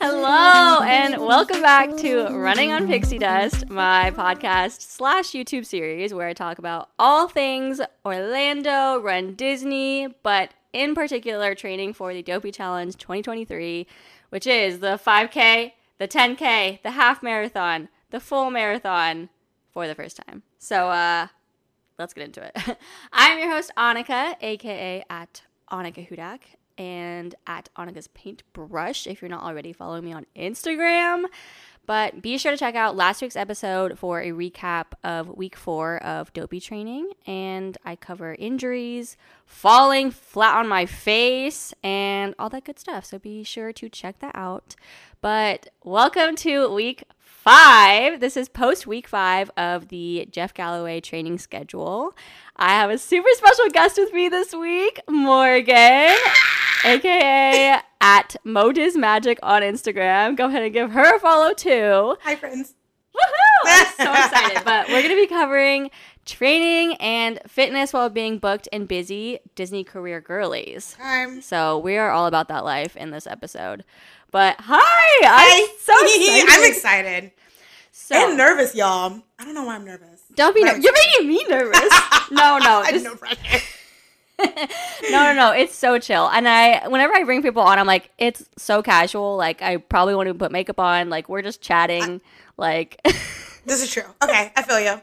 Hello, and welcome back to Running on Pixie Dust, my podcast slash YouTube series where I talk about all things Orlando, Run Disney, but in particular training for the Dopey Challenge 2023, which is the 5K, the 10K, the half marathon, the full marathon for the first time. So, uh, let's get into it. I'm your host, Annika, aka at Annika Hudak, and at Annika's Paintbrush if you're not already following me on Instagram. But be sure to check out last week's episode for a recap of week four of Dopey training. And I cover injuries, falling flat on my face, and all that good stuff. So be sure to check that out. But welcome to week five. This is post week five of the Jeff Galloway training schedule. I have a super special guest with me this week, Morgan, aka at Modis Magic on Instagram. Go ahead and give her a follow too. Hi, friends. Woohoo! I'm so excited. But we're going to be covering training and fitness while being booked and busy Disney career girlies. Hi. So we are all about that life in this episode. But hi, I'm so excited. I'm excited So, and nervous, y'all. I don't know why I'm nervous. don't be but ner- You're making me nervous. no, no, I no pressure. no, no, no. It's so chill. And I, whenever I bring people on, I'm like, it's so casual. Like, I probably won't even put makeup on. Like, we're just chatting. like, This is true. Okay, I feel you.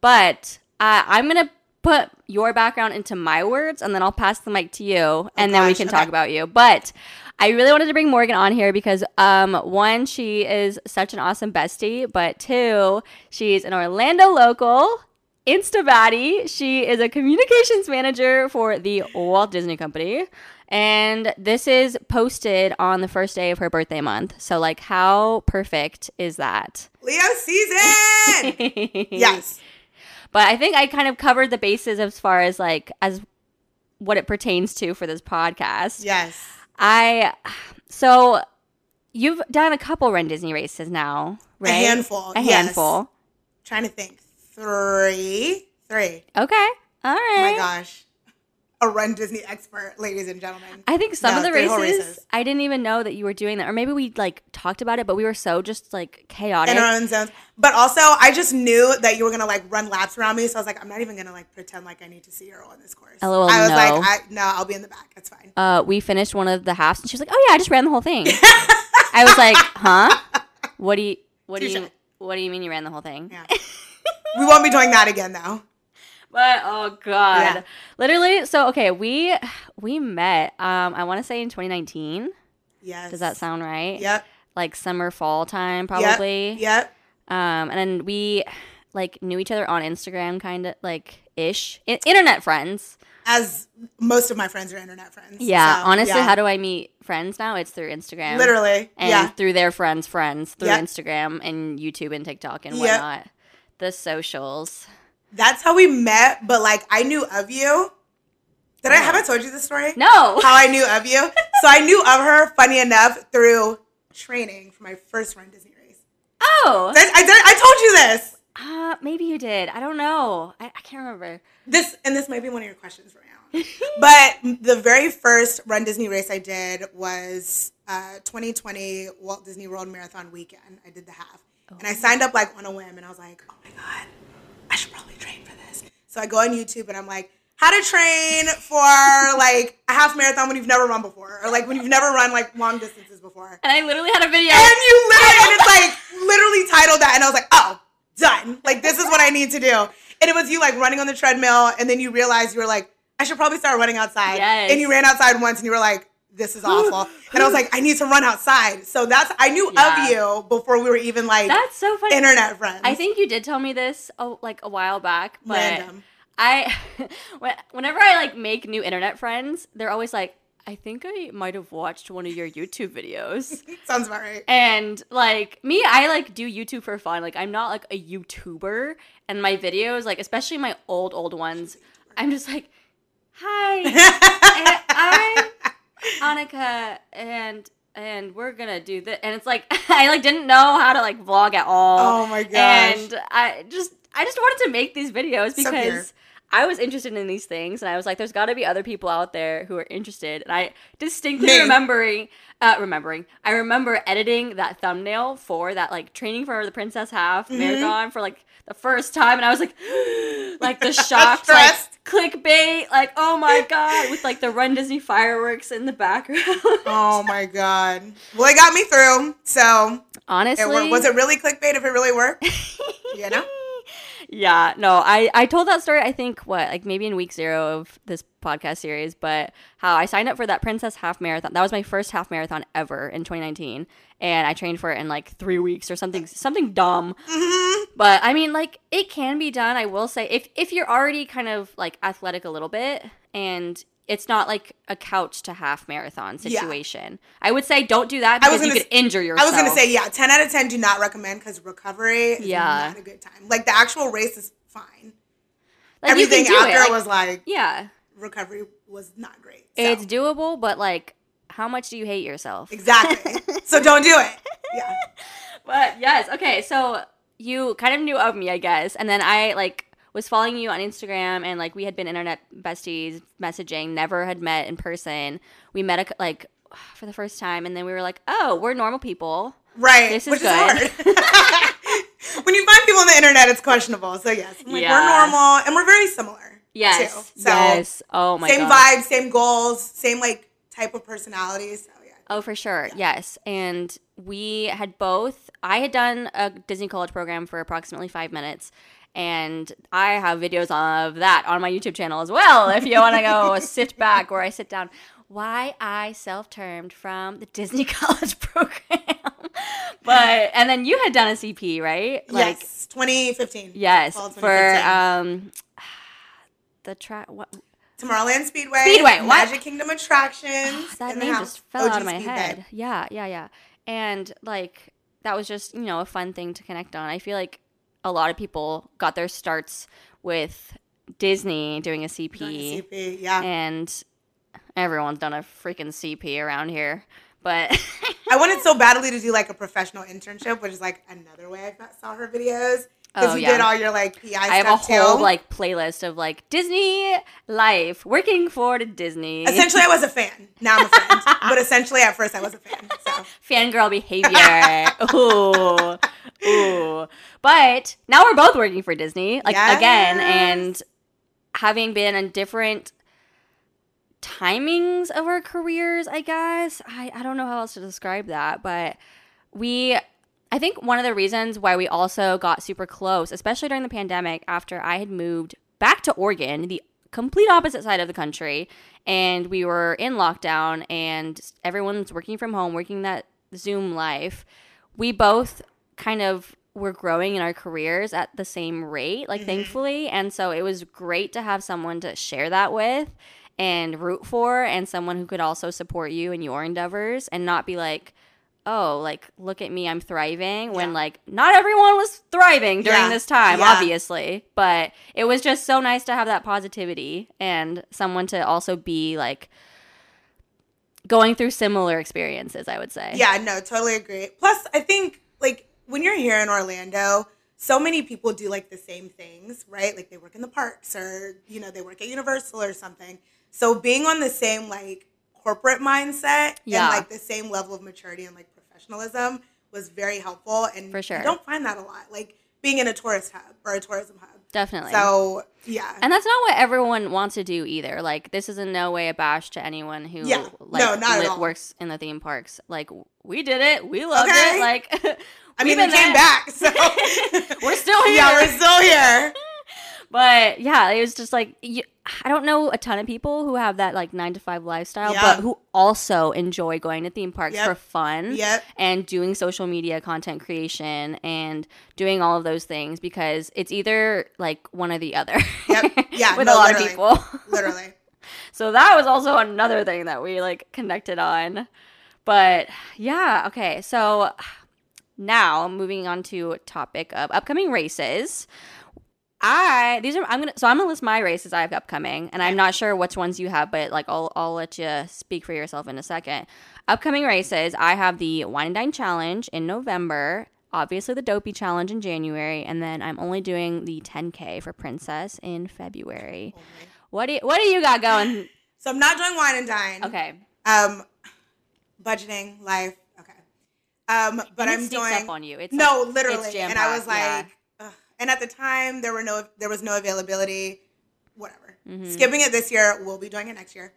but uh, I'm gonna put your background into my words, and then I'll pass the mic to you, and then we can okay. talk about you. But I really wanted to bring Morgan on here because, um, one, she is such an awesome bestie, but two, she's an Orlando local. Insta baddie. She is a communications manager for the Walt Disney Company. And this is posted on the first day of her birthday month. So, like, how perfect is that? Leo season. yes. But I think I kind of covered the bases as far as like as what it pertains to for this podcast. Yes. I so you've done a couple Run Disney races now, right? A handful. A yes. handful. Trying to think. Three. Three. Okay. All right. Oh my gosh. A run Disney expert, ladies and gentlemen. I think some No, of the three races, races. I didn't even know that you were doing that, or maybe we like talked about it, but we were so just like chaotic. in our own zones. But also, I just knew that you were gonna like run laps around me, so I was like, I'm not even gonna like pretend like I need to see her on this course. LOL, I was no. like, I, no, I'll be in the back. It's fine. uh, we finished one of the halves, and she was like, "Oh yeah, I just ran the whole thing." I was like, "Huh? What do you? What do you? Touche. What do you mean you ran the whole thing?" Yeah. we won't be doing that again, though. But oh god, Yeah. literally. So okay, we we met. Um, I want to say in 2019. Yes. Does that sound right? Yep. Like summer fall time, probably. Yep. yep. Um, and then we like knew each other on Instagram, kind of like ish, I- internet friends. As most of my friends are internet friends. Yeah. so, honestly, yeah. how do I meet friends now? It's through Instagram. literally? and yeah. through their friends' friends through Yep. Instagram and YouTube and TikTok and Yep. whatnot. The socials. That's how we met. But like, I knew of you. Did I have I told you this story? No. How I knew of you. So I knew of her. Funny enough, through training for my first run Disney race. Oh. I, I, did, I told you this. Uh, maybe you did. I don't know. I, I can't remember. This and this might be one of your questions right now. but the very first Run Disney race I did was uh, 2020 Walt Disney World Marathon weekend. I did the half, and I signed up like on a whim, and I was like, oh my god, I should probably train for this. So I go on YouTube and I'm like, how to train for like a half marathon when you've never run before, or like when you've never run like long distances before. And I literally had a video. And you literally, and it's like literally titled that, and I was like, oh, done. Like this is what I need to do. And it was you like running on the treadmill, and then you realized you were like, I should probably start running outside. Yes. And you ran outside once, and you were like, this is awful. and I was like, I need to run outside. So that's I knew Yeah. of you before we were even like That's so funny. internet friends. I think you did tell me this oh, like a while back, but random. I, whenever I like make new internet friends, they're always like, I think I might have watched one of your YouTube videos. Sounds about right. And like me, I like do YouTube for fun. Like I'm not like a YouTuber, and my videos, like especially my old old ones, I'm just like, hi, I'm Annika, and and we're gonna do this, and it's like I like didn't know how to like vlog at all. oh my gosh. And I just I just wanted to make these videos because. I was interested in these things, and I was like, "There's got to be other people out there who are interested." And I distinctly Me. remembering, uh, remembering, I remember editing that thumbnail for that like training for the Princess Half Mm-hmm. marathon for like the first time, and I was like, like the shocked, like clickbait, like oh my god, with like the Run Disney fireworks in the background. Oh my god. Well, it got me through. So Honestly, wor- was it really clickbait if it really worked? you know? Yeah no i i told that story i think what like maybe in week zero of this podcast series but how i signed up for that princess half marathon that was my first half marathon ever in 2019 and i trained for it in like three weeks or something something dumb Mm-hmm. but i mean like it can be done i will say if if you're already kind of like athletic a little bit and it's not like a couch to half marathon Yeah. situation. I would say don't do that I was because you could s- injure I was gonna say, yeah, ten out of ten do not recommend because recovery is Yeah. not a good time. Like the actual race is fine. like, Everything after it. like- was like yeah, recovery was not great. So. it's doable, but like, how much do you hate yourself? exactly. so don't do it. Yeah. But yes, okay. So you kind of knew of me, I guess, and then I like was following you on Instagram, and like we had been internet besties, messaging, never had met in person. We met a, like for the first time, and then we were like, oh, we're normal people. Right. This is which good. is when you find people on the internet, it's questionable. So yes, like, Yeah. we're normal and we're very similar. Yes, Too. So yes. Oh my same god. vibes, same goals, same like type of personalities. So yeah. Oh, for sure. Yes. And we had both, I had done a Disney College program for approximately five minutes. And I have videos of that on my YouTube channel as well. If you want to go sit back where I sit down, why I self termed from the Disney College program. but, and then you had done a CP, right? yes, 2015. Yes. Fall For, um, the track, what? Tomorrowland Speedway. Speedway, what? Magic Kingdom attractions. that name just fell OG out of my Speedway. head. Yeah, yeah, yeah. And like that was just, you know, a fun thing to connect on. I feel like a lot of people got their starts with Disney doing a CP, Doing a CP, yeah. and everyone's done a freaking CP around here. But I wanted so badly to do like a professional internship, which is like another way I saw her videos. Because Oh, you yeah. did all your like PI I have a whole too. like playlist of like Disney life, working for Disney. Essentially, I was a fan. Now I'm a friend. but essentially, at first, I was a fan. So fangirl behavior. ooh, ooh. But now we're both working for Disney, like again, and having been in different timings of our careers, I guess. I, I don't know how else to describe that, but we I think one of the reasons why we also got super close, especially during the pandemic, after I had moved back to Oregon, the complete opposite side of the country, and we were in lockdown and everyone's working from home, working that Zoom life, we both kind of were growing in our careers at the same rate, like mm-hmm. thankfully. And so it was great to have someone to share that with and root for and someone who could also support you in your endeavors and not be like, oh, like look at me, I'm thriving when Yeah. like not everyone was thriving during Yeah. this time, Yeah. obviously. But it was just so nice to have that positivity and someone to also be like going through similar experiences, I would say. yeah, no, totally agree. Plus, I think like when you're here in Orlando, so many people do like the same things, right? Like they work in the parks or you know they work at Universal or something. So being on the same like corporate mindset Yeah. and like the same level of maturity and like professionalism was very helpful. And For sure. you don't find that a lot. Like being in a tourist hub or a tourism hub. Definitely. So yeah, and that's not what everyone wants to do either. Like, this is in no way a bash to anyone who Yeah. like No, not at li- all. works in the theme parks. Like, we did it. We loved Okay. it. Like, I mean, we came there. back, so We're still here. yeah, we're still here. But yeah, it was just like you, I don't know a ton of people who have that like nine to five lifestyle, Yeah. but who also enjoy going to theme parks Yep. for fun Yep. and doing social media content creation and doing all of those things because it's either like one or the other. Yep. Yeah, with no, a lot of people. Literally. So that was also another thing that we like connected on. But yeah, okay. So now moving on to topic of upcoming races. I these are I'm gonna so I'm gonna list my races I have upcoming, and I'm not sure which ones you have, but like I'll I'll let you speak for yourself in a second. Upcoming races, I have the Wine and Dine Challenge in November. obviously the Dopey Challenge in January, and then I'm only doing the 10K for Princess in February. What do you, What do you got going? So I'm not doing wine and dine. Okay, Um, budgeting, life. Okay. Um, but I'm doing up on you. It's no, like- literally. it's And I was like, ugh. And at the time there were no, there was no availability. Whatever. Mm-hmm. Skipping it this year. We'll be doing it next year.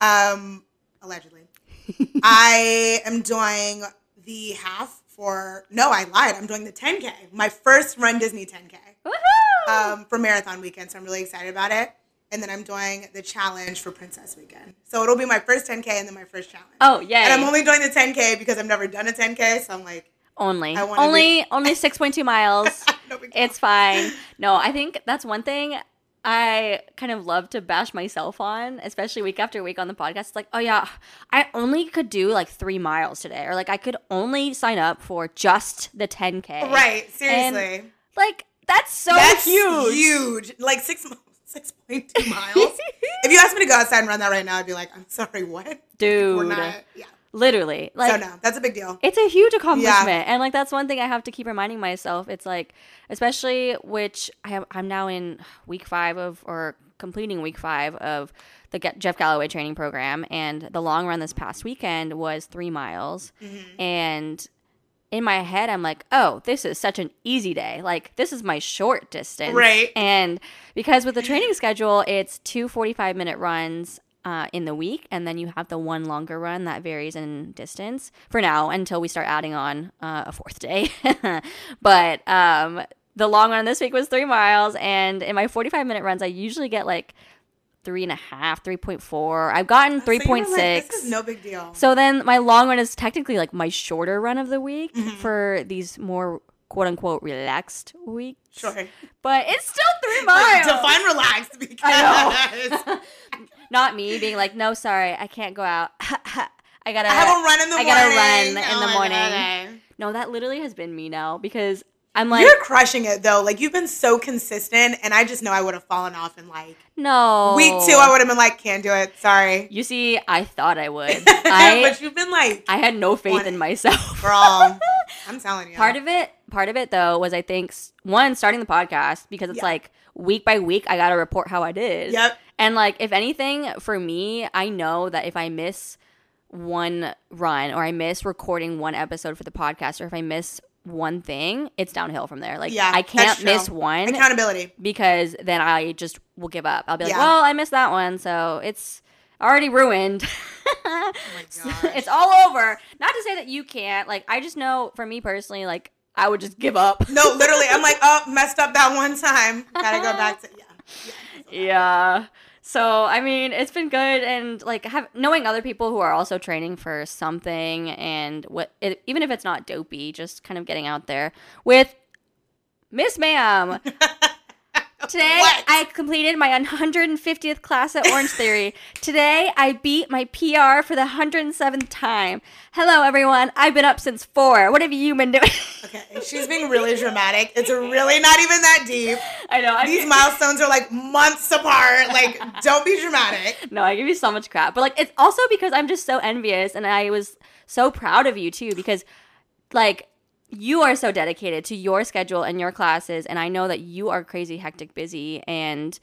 Um, allegedly. I am doing the half for. No, I lied. I'm doing the 10k. My first Run Disney 10k Woohoo! um, for marathon weekend. So I'm really excited about it. And then I'm doing the challenge for Princess Weekend. So it'll be my first 10k and then my first challenge. oh yeah. And I'm only doing the 10k because I've never done a 10k. So I'm like, only I wanna only only 6.2 miles. no. It's fine. No, I think that's one thing I kind of love to bash myself on, especially week after week on the podcast. It's like, oh yeah, I only could do like three miles today, or like I could only sign up for just the 10k. right. Seriously. Like that's so That's huge. huge. Like six six point two miles. if you asked me to go outside and run that right now, I'd be like, I'm sorry, what? Dude, We're not. Yeah. Literally, like so no, that's a big deal. it's a huge accomplishment. And like that's one thing i have to keep reminding myself. It's like especially which i have i'm now in week five of or completing week five of the jeff galloway training program. And the long run this past weekend was three miles. Mm-hmm. and in my head i'm like oh this is such an easy day. Like this is my short distance. Right. and because with the training schedule it's two 45 minute runs uh, in the week, and then you have the one longer run that varies in distance for now until we start adding on uh, a fourth day. but um, the long run this week was three miles, and in my 45 minute runs, I usually get like three and a half, 3.4. I've gotten So 3.6. like, this is no big deal. So then my long run is technically like my shorter run of the week Mm-hmm. for these more quote unquote relaxed weeks. sure. But it's still three miles. Define relaxed because Not me being like, no, sorry, I can't go out. I gotta. I have a run in the I morning. gotta run in Oh the morning. God. No, that literally has been me now because I'm like, You're crushing it though. Like you've been so consistent, and I just know I would have fallen off in like no. week two. I would have been like, can't do it. Sorry. You see, I thought I would. I but you've been like, I had no faith in myself. girl. I'm telling you. part of it part of it though was i think one starting the podcast because it's Yeah. like week by week i gotta report how i did Yep. And like if anything for me i know that if i miss one run or i miss recording one episode for the podcast or if i miss one thing it's downhill from there like Yeah, i can't miss one Accountability. because then i just will give up i'll be like Yeah. well i missed that one so it's already ruined Oh my gosh. it's all over not to say that you can't like i just know for me personally like i would just give up No, literally, I'm like, oh, messed up that one time. Gotta go back to yeah. yeah so i mean it's been good and like have knowing other people who are also training for something and what it, even if it's not dopey just kind of getting out there with miss ma'am Today What? I completed my 150th class at Orange Theory. Today I beat my PR for the 107th time. Hello everyone. I've been up since 4. What have you been doing? Okay, she's being really dramatic. It's really not even that deep. I know. I These milestones are like months apart. Like, don't be dramatic. No, I give you so much crap. But like it's also because I'm just so envious and I was so proud of you too because like you are so dedicated to your schedule and your classes and I know that you are crazy hectic busy and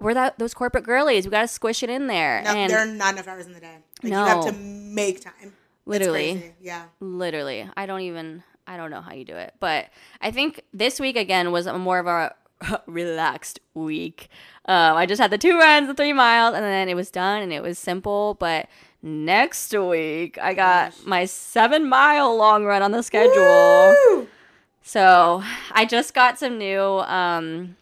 we're that those corporate girlies. We got to squish it in there. No, and there are not enough hours in the day. Like, you have No. to make time. Literally. Yeah. literally, I don't even I don't know how you do it. But I think this week again was more of a relaxed week. Um, I just had the two runs, the three miles, and then it was done and it was simple. But next week, I got Gosh. my seven mile long run on the schedule. Woo! So I just got some new um,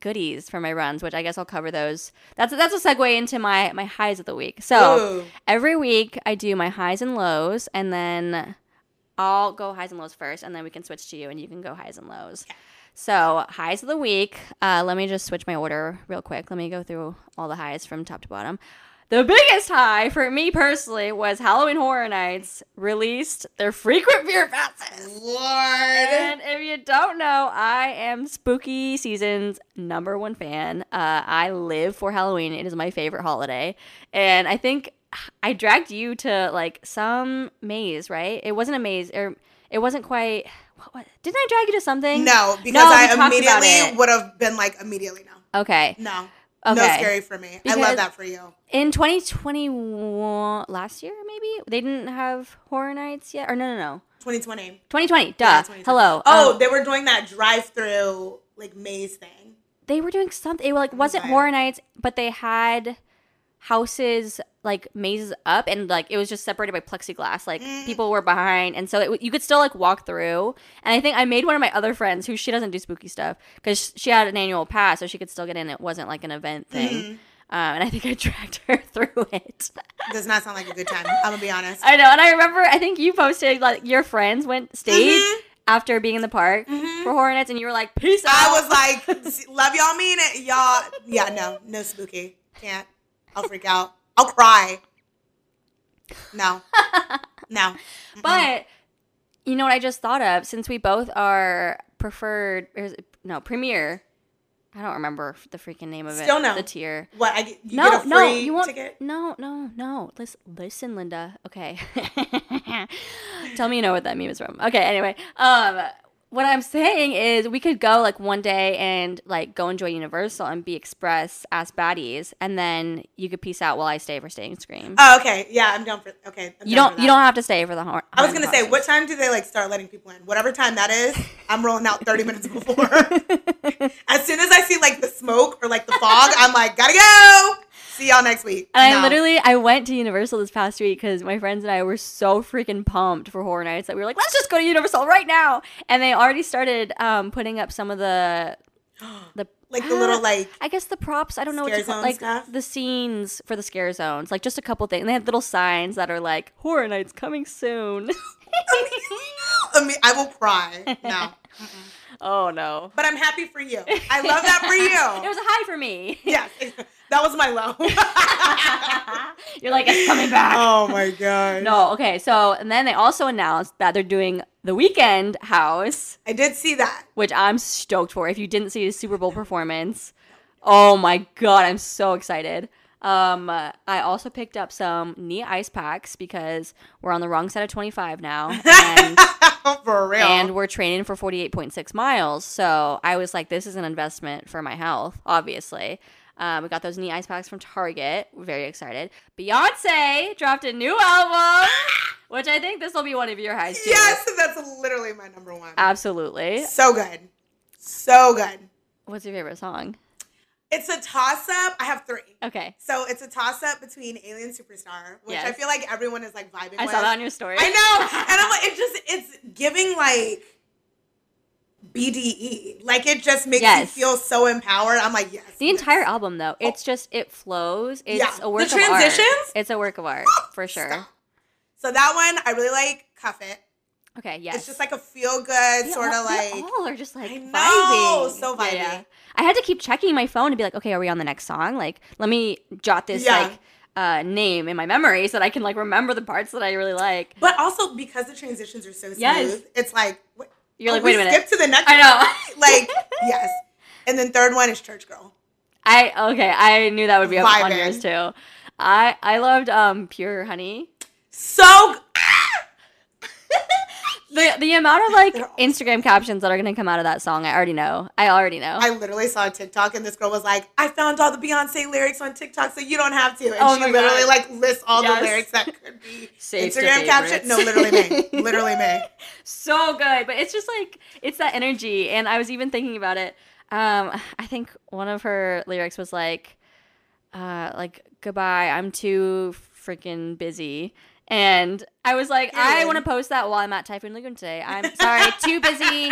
goodies for my runs, which I guess I'll cover those. That's that's a segue into my my highs of the week. So Ooh. every week I do my highs and lows, and then I'll go highs and lows first, and then we can switch to you, and you can go highs and lows. So highs of the week. Uh, let me just switch my order real quick. Let me go through all the highs from top to bottom. The biggest high for me personally was Halloween Horror Nights released their frequent fear passes. Lord. And if you don't know, I am spooky season's number one fan. Uh, I live for Halloween. It is my favorite holiday. And I think I dragged you to like some maze, right? It wasn't a maze, or it wasn't quite. What, what, didn't I drag you to something? No, because No, I immediately would have been like immediately no. Okay. No. No Okay. scary for me. I love that for you. In 2021, last year maybe they didn't have horror nights yet, or no, no, no, 2020. 2020. Duh. Yeah, 2020. Hello. Oh, Um, they were doing that drive-through like maze thing. they were doing something. It like wasn't Okay. horror nights, but they had houses like mazes up, and like it was just separated by plexiglass. Like Mm. people were behind, and so it, you could still like walk through. And I think I made one of my other friends who she doesn't do spooky stuff because she had an annual pass, so she could still get in. It wasn't like an event thing. Mm-hmm. Um, and I think I dragged her through it. Does not sound like a good time. I'm gonna be honest. I know, and I remember I think you posted like your friends went stayed Mhm. after being in the park for horror nights, and you were like, "Peace out." I was like, love y'all, mean it, y'all. Yeah, no, no spooky. Can't. I'll freak out. I'll cry. No, no. but you know what I just thought of? Since we both are preferred, or is it, no premier. I don't remember the freaking name of it. Still no. the tier. What? I get, you no, get a free no, you won't. ticket? No, no, no. Listen, listen, Linda. Okay. Tell me you know what that meme is from. Okay. Anyway, um, what I'm saying is we could go like one day and like go enjoy Universal and be Express as baddies, and then you could peace out while I stay for Stay and Scream. Oh, okay. Yeah, I'm down for. Okay. I'm you don't. You don't have to stay for the horror. I was gonna say, what time do they like start letting people in? Whatever time that is, I'm rolling out 30 minutes before. as soon as I see like the smoke or like the fog, I'm like, gotta go. See y'all next week. And I literally I went to Universal this past week because my friends and I were so freaking pumped for horror nights that we were like, let's just go to Universal right now. And they already started um, putting up some of the the like the little like I guess the props. I don't know what to call like stuff? the scenes for the scare zones, like just a couple things. And they had little signs that are like horror nights coming soon. I mean, I will cry. No, oh no, but I'm happy for you. I love that for you. it was a high for me. yes, that was my low. You're like it's coming back. oh my god. No, okay. So and then they also announced that they're doing the Weeknd house. I did see that. which I'm stoked for. If you didn't see the Super Bowl performance, oh my god, I'm so excited. Um, I also picked up some knee ice packs because we're on the wrong side of 25 now, and, for real. and we're training for 48.6 miles. So I was like, this is an investment for my health, obviously. Um, we got those knee ice packs from Target. We're very excited. Beyonce dropped a new album, which I think this will be one of your highs too. yes, that's literally my number one. absolutely. so good, so good. What's your favorite song? It's a toss up. I have three. Okay, So it's a toss up between Alien Superstar, which I feel like everyone is like vibing I with. saw that on your story. I know, and I'm like, it just it's giving like BDE. Like it just makes Yes. you feel so empowered. I'm like, yes. The entire album, though, it's just it flows. It's Yeah. a work The of art. The transitions? It's a work of art for sure. Stop. So that one I really like. Cuff it. Okay, yes. It's just like a feel good sort of like. all are just like I know, vibing. so vibey. I had to keep checking my phone to be like, okay, are we on the next song? Like, let me jot this Yeah. like uh, name in my memory so that I can like remember the parts that I really like. But also because the transitions are so smooth, Yes. it's like what, You're oh, like, wait a minute. Skip to the next. I know. one? like yes. And then third one is Church Girl. I okay, I knew that would be up on Vibing. yours too. I I loved um Pure Honey. So The the amount of like Instagram captions that are gonna come out of that song, I already know. I already know. I literally saw a TikTok and this girl was like, I found all the Beyonce lyrics on TikTok so you don't have to. And Oh she literally God. like lists all Yes. the lyrics that could be Instagram caption. No, literally me. literally me. so good but it's just like it's that energy and i was even thinking about it um i think one of her lyrics was like uh like goodbye i'm too freaking busy and i was like i want to post that while i'm at typhoon lagoon today. I'm sorry too busy.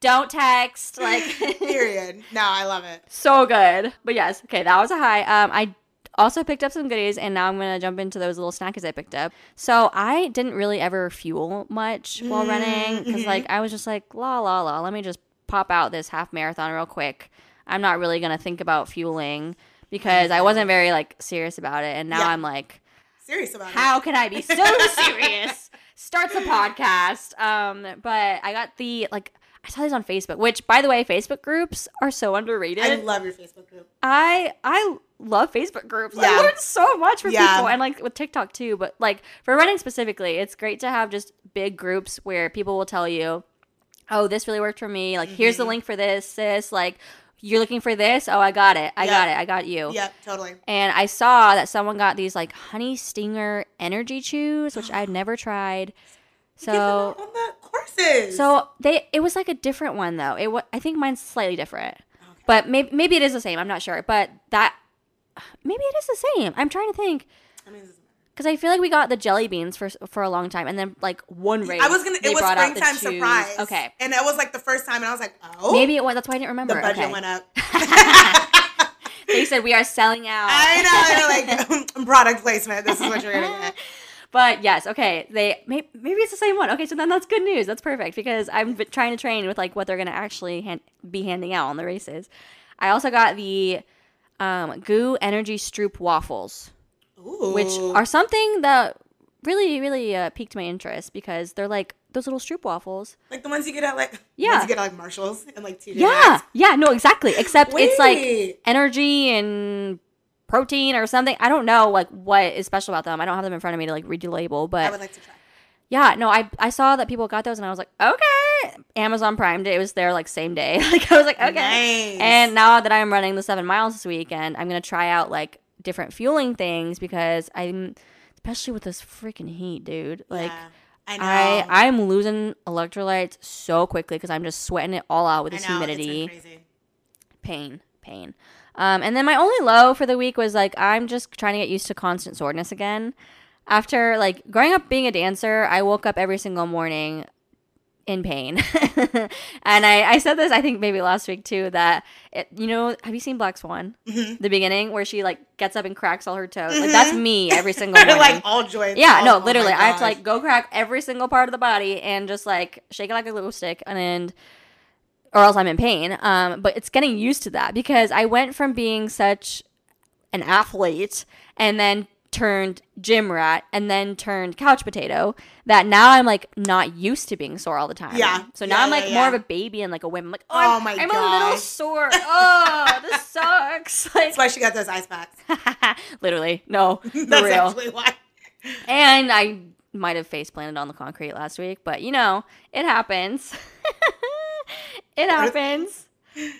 Don't text like Period. No, I love it. so good. But yes okay that was a high. Um i also picked up some goodies and now i'm gonna jump into those little snackies i picked up. So i didn't really ever fuel much while mm-hmm. running because like mm-hmm. i was just like la la la let me just pop out this half marathon real quick. I'm not really gonna think about fueling because i mm-hmm. wasn't very like serious about it and now Yeah. i'm like Serious about how it. can I be so serious? Starts a podcast. Um, but I got the like I saw these on Facebook, which by the way, Facebook groups are so underrated. I love your Facebook group. I I love Facebook groups. Yeah. I learned so much from Yeah. people and like with TikTok too. But like for running specifically, it's great to have just big groups where people will tell you, "Oh, this really worked for me. Like, here's the Mm-hmm. link for this, sis. Like, you're looking for this. Oh, I got it. I Yeah. got it. I got you." Yep, totally. And I saw that someone got these like honey stinger energy chews, which I'd never tried. So on the courses. so they it was like a different one though. It wa- I think mine's slightly different. But maybe maybe it is the same. I'm not sure. But that maybe it is the same. I'm trying to think I mean, because I feel like we got the jelly beans for for a long time, and then like one race. I was gonna. It was springtime surprise. Okay, and that was like the first time, and I was like, oh, maybe it was. That's why I didn't remember. the budget okay. went up. They said we are selling out. I know, like product placement. This is what you're gonna get. But yes, okay. They may, maybe it's the same one. Okay, so then that's good news. That's perfect because I'm trying to train with like what they're gonna actually hand, be handing out on the races. I also got the um, GU Energy Stroop waffles, Ooh. which are something that really, really uh, piqued my interest because they're like those little Stroop waffles. like the ones you get at like Yeah. ones you get at like Marshalls and like TJ Yeah, Maxx. yeah, no, exactly. Except it's like energy and protein or something. I don't know like what is special about them. I don't have them in front of me to like read the label, but I would like to try. Yeah, no, I I saw that people got those and I was like, okay. Amazon Prime Day was there like same day. like I was like, okay. Nice. And now that I'm running the seven miles this weekend, I'm gonna try out like different fueling things because I'm especially with this freaking heat, dude. Like Yeah, I know. I I'm losing electrolytes so quickly because I'm just sweating it all out with this know, humidity pain pain um, and then my only low for the week was like i'm just trying to get used to constant soreness again after like growing up being a dancer i woke up every single morning in pain and I, I said this i think maybe last week too that it, you know have you seen black swan Mm-hmm. the beginning where she like gets up and cracks all her toes like that's me every single morning like all joints. yeah, all- no, oh literally. I have to like go crack every single part of the body and just like shake it like a glue stick and then or else I'm in pain. Um, but it's getting used to that because I went from being such an athlete and then turned gym rat and then turned couch potato that now I'm like not used to being sore all the time. Yeah. So now Yeah, I'm like yeah, more yeah. of a baby and like a whim. I'm like, oh, Oh I'm, my I'm a little sore. Oh, this sucks. Like, That's why she got those ice packs. literally, no, That's real. actually why. And I might have face planted on the concrete last week, but you know, it happens. it happens.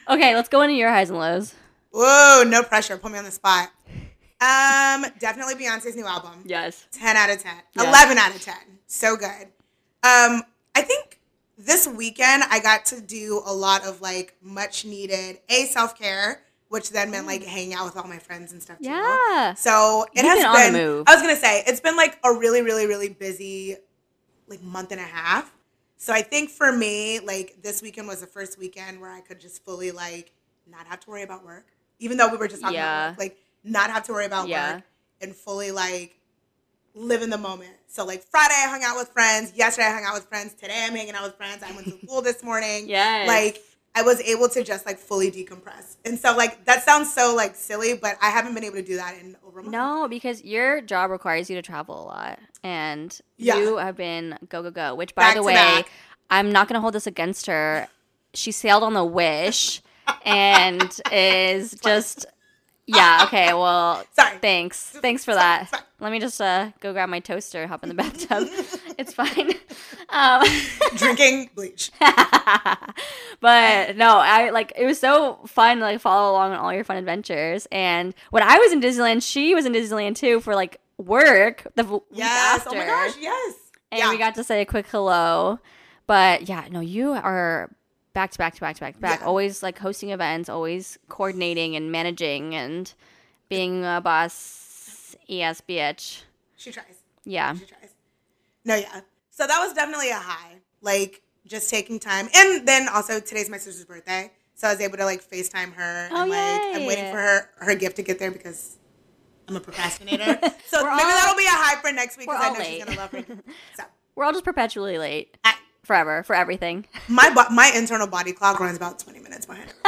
Okay, let's go into your highs and lows. Whoa, no pressure. Put me on the spot. Um, definitely Beyonce's new album. Yes. 10 out of 10. Yeah. 11 out of 10. So good. Um, I think this weekend I got to do a lot of like much needed A self care, which then meant like hanging out with all my friends and stuff too. Yeah. So it You've has been been. I was gonna say, it's been like a really, really, really busy like month and a half. So I think for me, like this weekend was the first weekend where I could just fully like not have to worry about work. Even though we were just talking Yeah. about work, like not have to worry about Yeah. work and fully like live in the moment. So like Friday I hung out with friends. Yesterday I hung out with friends. Today I'm hanging out with friends. I went to school this morning. Yeah. Like I was able to just like fully decompress. And so like that sounds so like silly, but I haven't been able to do that in over a month. No, because your job requires you to travel a lot. And Yeah. you have been go, go, go. Which, by Back the way, back. I'm not going to hold this against her. She sailed on the Wish and is just. Yeah, okay, well, Sorry. thanks. Thanks for Sorry, that. sorry. Let me just uh, go grab my toaster, hop in the bathtub. it's fine. Um, Drinking bleach. but no, I like it was so fun to like follow along on all your fun adventures. And when I was in Disneyland, she was in Disneyland too for like work the w- week Yes. after. Oh my gosh, yes. And yeah. we got to say a quick hello. But yeah, no, you are back to back to back to back to back. Yeah. Always like hosting events, always coordinating and managing and being a boss. Yes, bitch. she tries. Yeah. She tries. No, yeah. So that was definitely a high. Like just taking time. And then also today's my sister's birthday. So I was able to like FaceTime her Oh, and like I'm waiting for her her gift to get there because I'm a procrastinator. So We're maybe all- that'll be a high for next week we're because I all know she's late. gonna love her. So We're all just perpetually late. I, Forever. For everything. my bo- my internal body clock runs about 20 minutes behind.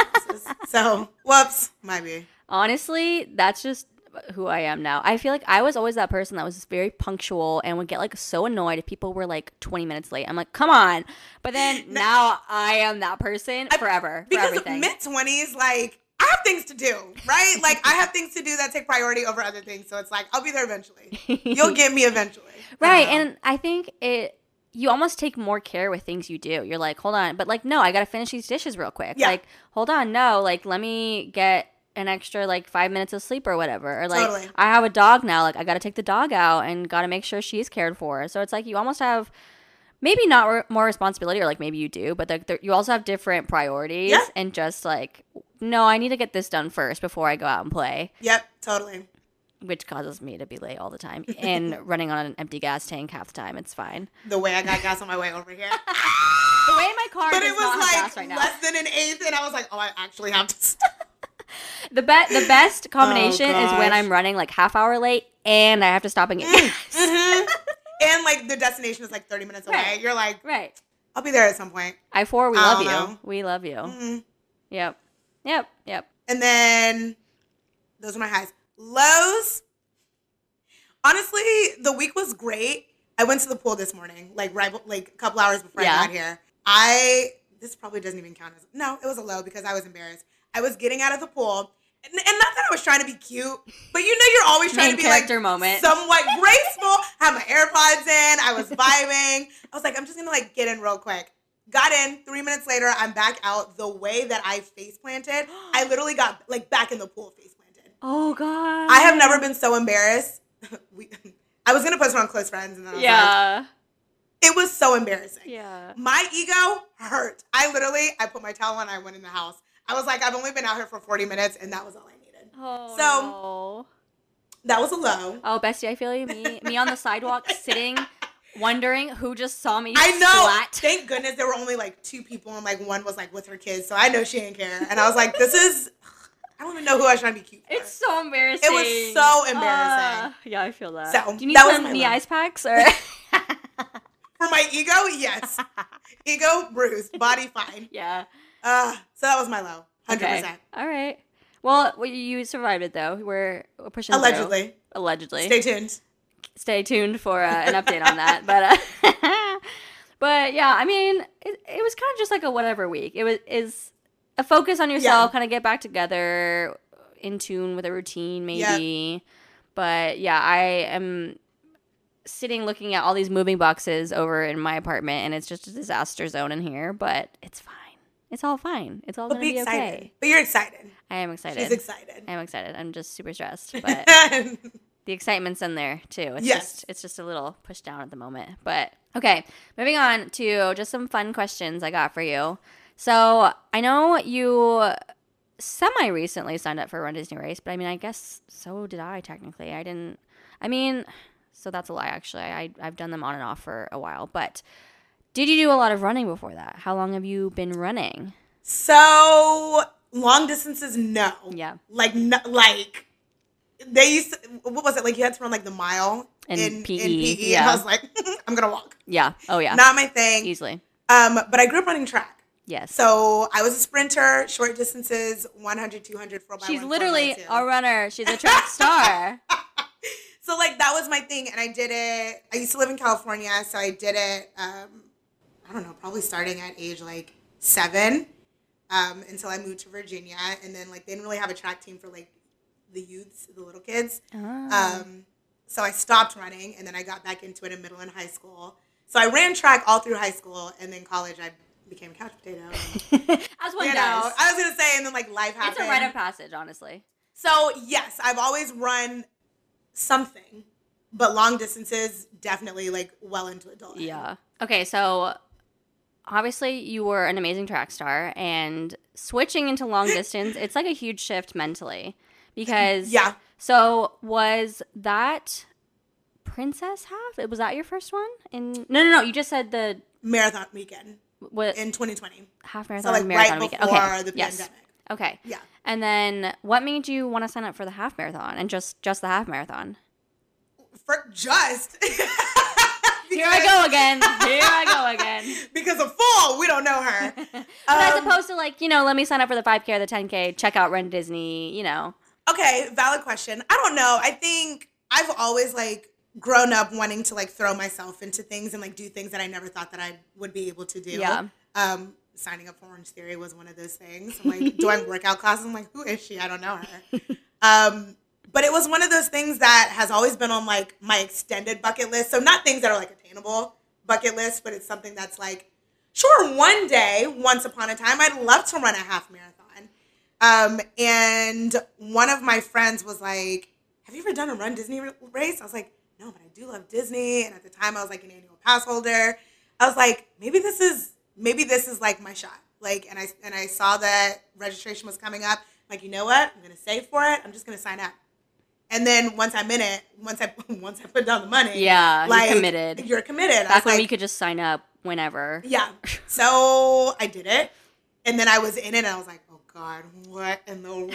So whoops, might be. Honestly, that's just who I am now. I feel like I was always that person that was just very punctual and would get like so annoyed if people were like 20 minutes late. I'm like, come on. But then now I am that person I- forever. For Because mid 20s, like I have things to do, right? Like I have things to do that take priority over other things. So it's like I'll be there eventually. You'll get me eventually. Right. And I think it you almost take more care with things you do. You're like, hold on, but like, no, I gotta finish these dishes real quick. Yeah. Like, hold on, no, like let me get an extra like five minutes of sleep or whatever. Or like Totally. I have a dog now, like I gotta take the dog out and gotta make sure she's cared for. So it's like you almost have maybe not re- more responsibility or like maybe you do, but like you also have different priorities Yeah. and just like no, I need to get this done first before I go out and play, Yep, totally. Which causes me to be late all the time and running on an empty gas tank half the time. It's fine. The way I got gas on my way over here. The way my car But it was like right less than an eighth, and I was like, oh, I actually have to stop. The be- the best combination is when. I'm running like half hour late and I have to stop and get gas. Mhm. And like the destination is like 30 minutes away. Right. You're like, right. I'll be there at some point. I four, we I love you. know. We love you. Mhm. Yep. Yep. Yep. And then those are my highs. Lows. Honestly, the week was great. I went to the pool this morning, like right, like a couple hours before Yeah. I got here. I this probably doesn't even count as no. It was a low because I was embarrassed. I was getting out of the pool, and, and not that I was trying to be cute, but you know you're always trying Main to be like moment. somewhat graceful. Had my AirPods in. I was vibing. I was like, I'm just gonna like get in real quick. Got in. Three minutes later, I'm back out. The way that I face planted, I literally got like back in the pool face. Oh god. I have never been so embarrassed. we, I was gonna post it on close friends, and then I was like, Yeah. it was so embarrassing. Yeah. My ego hurt. I literally, I put my towel on. I went in the house. I was like, I've only been out here for 40 minutes, and that was all I needed. Oh. So- no. That was a low. Oh, bestie, I feel you. Me, me on the sidewalk, sitting, wondering who just saw me. I know. Splat. Thank goodness there were only like two people, and like one was like with her kids, so I know she didn't care. And I was like, this is. I don't even know who I was trying to be cute for. It's so embarrassing. It was so embarrassing. Ah, yeah, I feel that. So, do you need that some knee ice packs or? For my ego, yes. ego bruised, body fine. yeah. Uh, so that was my low, hundred Okay. percent. All right. Well, you survived it though. We're, pushing through. Allegedly. Allegedly. Stay tuned. Stay tuned for uh, an update on that. But uh, but yeah, I mean, it, it was kind of just like a whatever week. It was is a focus on yourself, Yeah. kind of get back together, in tune with a routine, maybe. But yeah, I am sitting looking at all these moving boxes over in my apartment, and it's just a disaster zone in here. But it's fine. It's all fine. It's all But gonna be be, excited. okay. But you're excited. I am excited. She's excited. I am excited. I'm just super stressed, but the excitement's in there too. It's Yes. just it's just a little pushed down at the moment. But okay, moving on to just some fun questions I got for you. So I know you semi recently signed up for a Run Disney race, but I mean I guess so did I technically. I didn't I mean so that's a lie actually. I I've done them on and off for a while, but did you do a lot of running before that? How long have you been running? so long distances, no. Yeah. Like no, like they used to, what was it like you had to run like the mile In in PE, in PE and yeah. I was like I'm gonna walk Yeah. Oh yeah. not my thing Easily. um but I grew up running track Yes. so I was a sprinter short distances 100 200 4 by She's 1 literally a runner. She's a track star. so like that was my thing and I did it I used to live in California so I did it um I don't know probably starting at age like 7 um until I moved to Virginia and then like they didn't really have a track team for like the youths the little kids Oh. Um, so I stopped running and then I got back into it in middle and high school. So I ran track all through high school and then college I became a couch potato. As one You know. I was gonna say and then like life happened. It's a rite of passage, honestly. so yes, I've always run something, but long distances definitely like well into adulthood. Yeah. Okay, so obviously you were an amazing track star, and switching into long distance, it's like a huge shift mentally because Yeah. So was that Princess Half? It was that your first one? In no, no, no. You just said the Marathon weekend what in 2020. half marathon, So like marathon right weekend. before Okay. the yes. pandemic. Okay. Yeah. And then what made you want to sign up for the half marathon and just just the half marathon? For just Here I go again. Here I go again. because a fool, we don't know her. But as Um, opposed to like, you know, let me sign up for the 5K or the 10K, check out Run Disney, you know. Okay, valid question. I don't know. I think I've always like grown up wanting to like throw myself into things and like do things that I never thought that I would be able to do. Yeah. Um, signing up for Orange Theory was one of those things. I'm like doing workout classes. I'm like, who is she? I don't know her. Um, but it was one of those things that has always been on like my extended bucket list. So not things that are like attainable bucket list, but it's something that's like, sure, one day, once upon a time, I'd love to run a half marathon. Um, and one of my friends was like, "Have you ever done a Run Disney race?" I was like, "No, but I do love Disney." And at the time, I was like an annual pass holder. I was like, maybe this is maybe this is like my shot. Like, and I and I saw that registration was coming up. I'm like, you know what? I'm gonna save for it. I'm just gonna sign up. And then once I'm in it, once I once I put down the money, Yeah, you're committed. You're committed. Back when like, we could just sign up whenever. yeah. So I did it, and then I was in it, and I was like, oh god, what in the world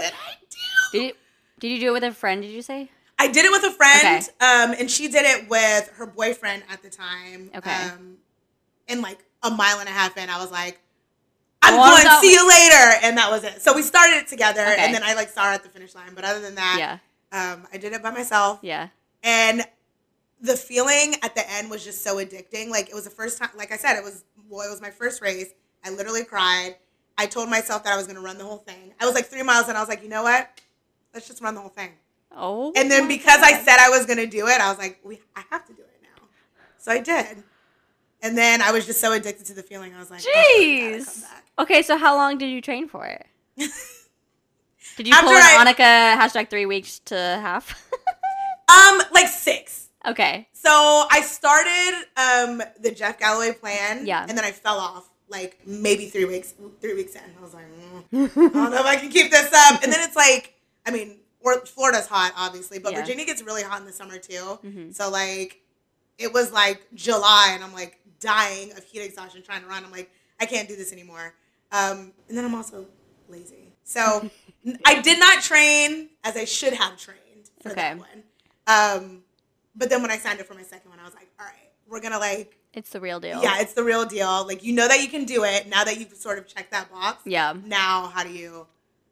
did I do? Did you, did you do it with a friend? Did you say? I did it with a friend, Okay. um, and she did it with her boyfriend at the time. Okay. Um, and like a mile and a half in, I was like, I'm Well, going. so- See you later, and that was it. So we started it together, Okay. and then I like saw her at the finish line. But other than that, Yeah, um, I did it by myself, yeah. and the feeling at the end was just so addicting. Like it was the first time. Like I said, it was well, it was my first race. I literally cried. I told myself that I was going to run the whole thing. I was like three miles, and I was like, you know what? Let's just run the whole thing. Oh. And then because I said I was gonna do it, I was like, we I have to do it now. So I did. And then I was just so addicted to the feeling. I was like, oh, I gotta come Jeez. back. Okay, so how long did you train for it? Did you After pull an I- Annika hashtag three weeks to half? Um, like six. okay. So I started um the Jeff Galloway plan. Yeah. And then I fell off like maybe three weeks three weeks in. I was like, mm, I don't know if I can keep this up. And then it's like, I mean, Florida's hot, obviously, but Yeah. Virginia gets really hot in the summer too. Mhm. So like, it was like July, and I'm like dying of heat exhaustion trying to run. I'm like, I can't do this anymore. Um, and then I'm also lazy, so I did not train as I should have trained for that one. Um, but then when I signed up for my second one, I was like, all right, we're gonna like, It's the real deal. yeah, it's the real deal. Like you know that you can do it now that you've sort of checked that box. Yeah. Now, how do you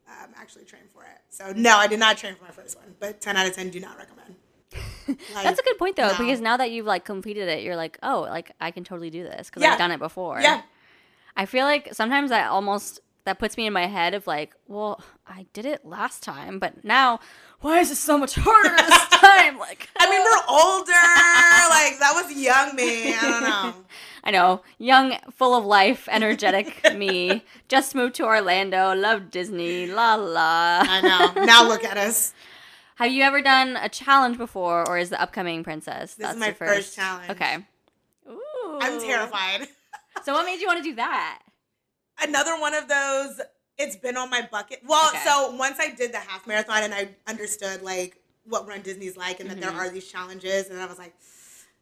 um, actually train for it? So no, I did not train for my first one, but ten out of ten do not recommend. Like, That's a good point though, no. because now that you've like completed it, you're like, oh, like I can totally do this because Yeah. I've done it before. Yeah. I feel like sometimes I almost that puts me in my head of like, well, I did it last time, but now why is it so much harder this time? Like, I mean, we're older. like that was young me. I don't know. I know, young, full of life, energetic me, just moved to Orlando, love Disney, la la. I know. Now look at us. Have you ever done a challenge before, or is the upcoming princess? This is That's my your first challenge. Okay. Ooh. I'm terrified. So, what made you want to do that? Another one of those. It's been on my bucket. Well, Okay. so once I did the half marathon and I understood like what Run Disney's like and that Mhm. there are these challenges, and I was like,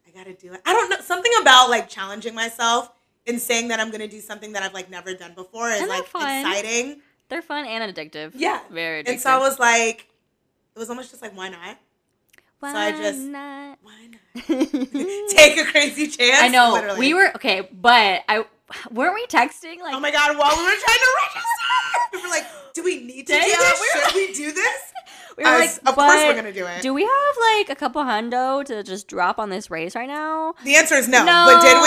I gotta do it. I don't know something about like challenging myself and saying that I'm gonna do something that I've like never done before is like fun. exciting. They're fun and addictive. Yeah. Very addictive. And so I was like, it was almost just like, why not? Why so I just- not? Why not? Take a crazy chance. I know literally. we were okay, but I weren't we texting like Oh my god! While we were trying to register, we were like, "Do we need to do this? Should we do this?" we were I like, of course we're gonna do it. Do we have like a couple hundo to just drop on this race right now? the answer is no. But did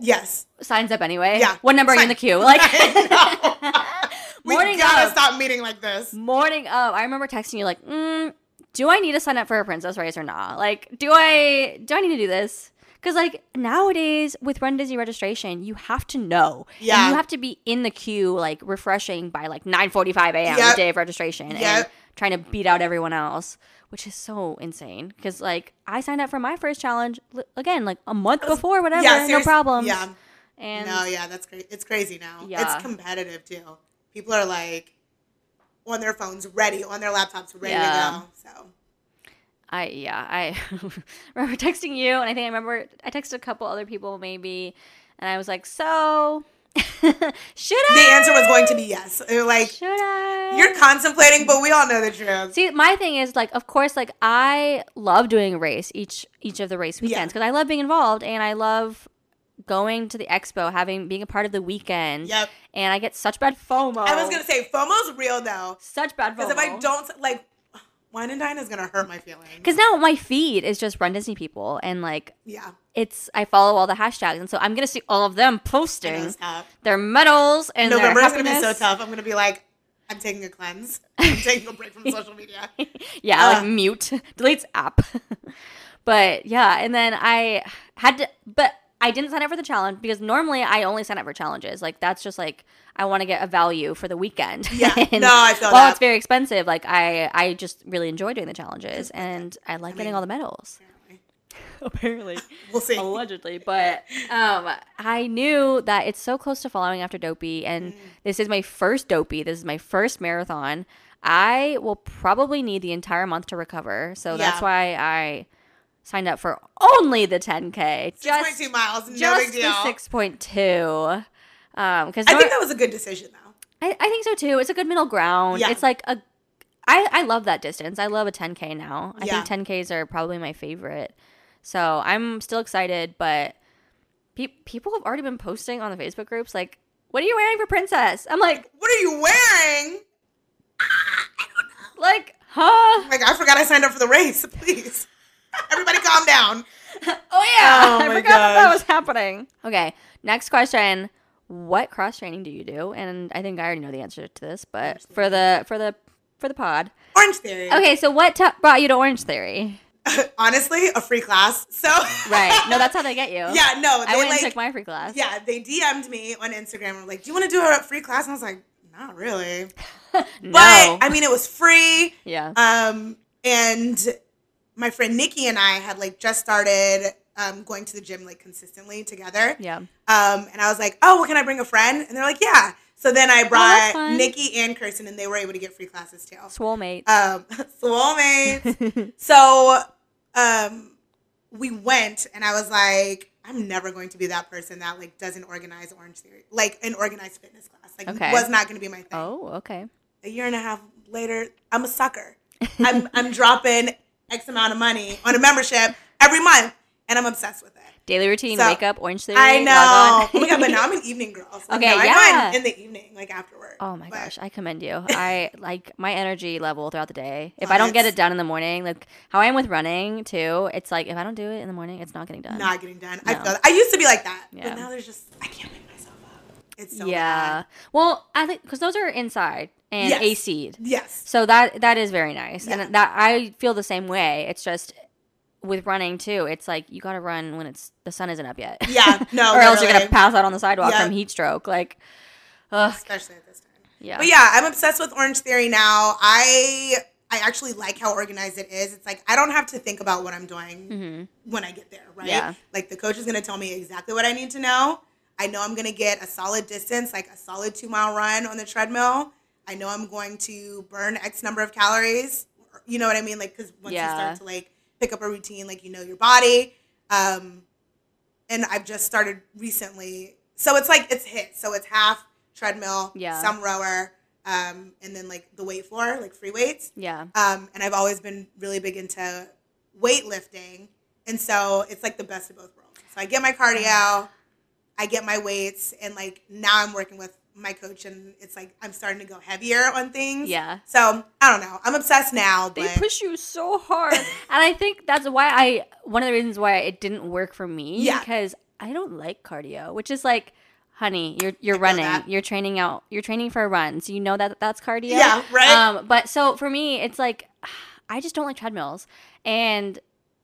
we? Yes. Signs up anyway. Yeah. What number are you in the queue? Like we morning gotta of. stop meeting like this. Morning of. I remember texting you like, mm, do I need to sign up for a princess race or not? Like, do I do I need to do this? Because like nowadays with Run Disney registration, you have to know. And Yeah. you have to be in the queue like refreshing by like 9:45 a.m. Yep. the day of registration and trying to beat out everyone else, which is so insane. Because like I signed up for my first challenge again like a month before, whatever, yeah, no problem. Yeah. And no, yeah, that's great. It's crazy now. Yeah. It's competitive too. People are like on their phones, ready on their laptops, ready Yeah. to go. So I yeah, I remember texting you, and I think I remember I texted a couple other people maybe, and I was like, "So, should I?" the answer was going to be yes. Like "Should I?" you're contemplating, but we all know the truth. See, my thing is like, of course, like I love doing a race each each of the race weekends because I love being involved and I love going to the expo, having being a part of the weekend. Yep. And I get such bad FOMO. I was gonna say FOMO's real though. such bad FOMO. Because if I don't like, wine and dine is gonna hurt my feelings. Because now my feed is just Run Disney people, and like Yeah. it's I follow all the hashtags, and so I'm gonna see all of them posting their medals and November is gonna be so tough. I'm gonna be like, I'm taking a cleanse. I'm taking a break from social media. yeah, like mute, deletes app. but yeah, and then I had to, but I didn't sign up for the challenge because normally I only sign up for challenges. Like that's just like I want to get a value for the weekend. Yeah. And No, I feel while that. it's very expensive, like I I just really enjoy doing the challenges and I like getting mean- all the medals. Apparently. We'll see. allegedly but um i knew that it's so close to following after dopey and Mm. this is my first dopey this is my first marathon i will probably need the entire month to recover so that's why i signed up for only the 10k Six just, point two miles, no just big deal. the 6.2 um because I think that was a good decision though. I, I think so too. It's a good middle ground. Yeah. It's like a I, I love that distance. I love a 10K now. I Yeah. think 10Ks are probably my favorite. So I'm still excited, but pe- people have already been posting on the Facebook groups like, what are you wearing for Princess? I'm like, What are you wearing? like, huh? Like I forgot I signed up for the race. Please, everybody, calm down. Oh yeah, Oh I forgot that, that was happening. Okay, next question. What cross training do you do? And I think I already know the answer to this, but for the for the for the pod. Orange Theory. Okay, so what t- brought you to Orange Theory? Honestly, a free class. So Right. No, that's how they get you. yeah. No, they I went like and took my free class. yeah. They DM'd me on Instagram and were like, "Do you want to do a free class?" And I was like, "Not really." no. But I mean, it was free. yeah. Um, and my friend Nikki and I had like just started um, going to the gym like consistently together. yeah. Um, and I was like, "Oh, well, can I bring a friend?" And they're like, "Yeah." So then I brought fun. Nikki and Kirsten, and they were able to get free classes too. Swole mate. Um, soulmates. so, um, we went, and I was like, "I'm never going to be that person that like doesn't organize Orange Theory, like an organized fitness class. Like, Okay. was not going to be my thing." oh, okay. a year and a half later, I'm a sucker. I'm I'm dropping X amount of money on a membership every month, and I'm obsessed with it. Daily routine, So, wake up, Orange Theory. I know. oh my god! But now I'm an evening girl. So Okay, no, I yeah. in, the evening, like after work. Oh my But gosh, I commend you. I like my energy level throughout the day. If Oh, I don't get it done in the morning, like how I am with running too, it's like if I don't do it in the morning, it's not getting done. Not getting done. I feel. I used to be like that, Yeah. but now there's just I can't make myself up. It's so yeah. bad. Well, I think because those are inside and Yes. AC'd. Yes. So that that is very nice, Yeah. and that I feel the same way. It's just with running too. It's like you got to run when it's the sun isn't up yet. Yeah. No. or else you're gonna pass out on the sidewalk Yeah. from heat stroke. Like, ugh, especially at this time. yeah, But yeah, I'm obsessed with Orange Theory now. I I actually like how organized it is. It's like I don't have to think about what I'm doing Mhm. when I get there, right? Yeah. Like the coach is gonna tell me exactly what I need to know. I know I'm gonna get a solid distance, like a solid two mile run on the treadmill. I know I'm going to burn X number of calories. You know what I mean? Like because once Yeah. you start to like pick up a routine, like you know your body. Um, and I've just started recently. So it's like it's hit. So it's half treadmill, Yeah. some rower, um, and then like the weight floor, like free weights. yeah, Um, and I've always been really big into weightlifting, and so it's like the best of both worlds. So I get my cardio, I get my weights, and like now I'm working with my coach, and it's like I'm starting to go heavier on things. yeah. So I don't know. I'm obsessed now, They but push you so hard, and I think that's why I one of the reasons why it didn't work for me. Yeah. because I don't like cardio, which is like. Honey, you're you're feel running. You're training out. You're training for a run, so you know that that's cardio. Yeah, right. Um, but so for me, it's like I just don't like treadmills, and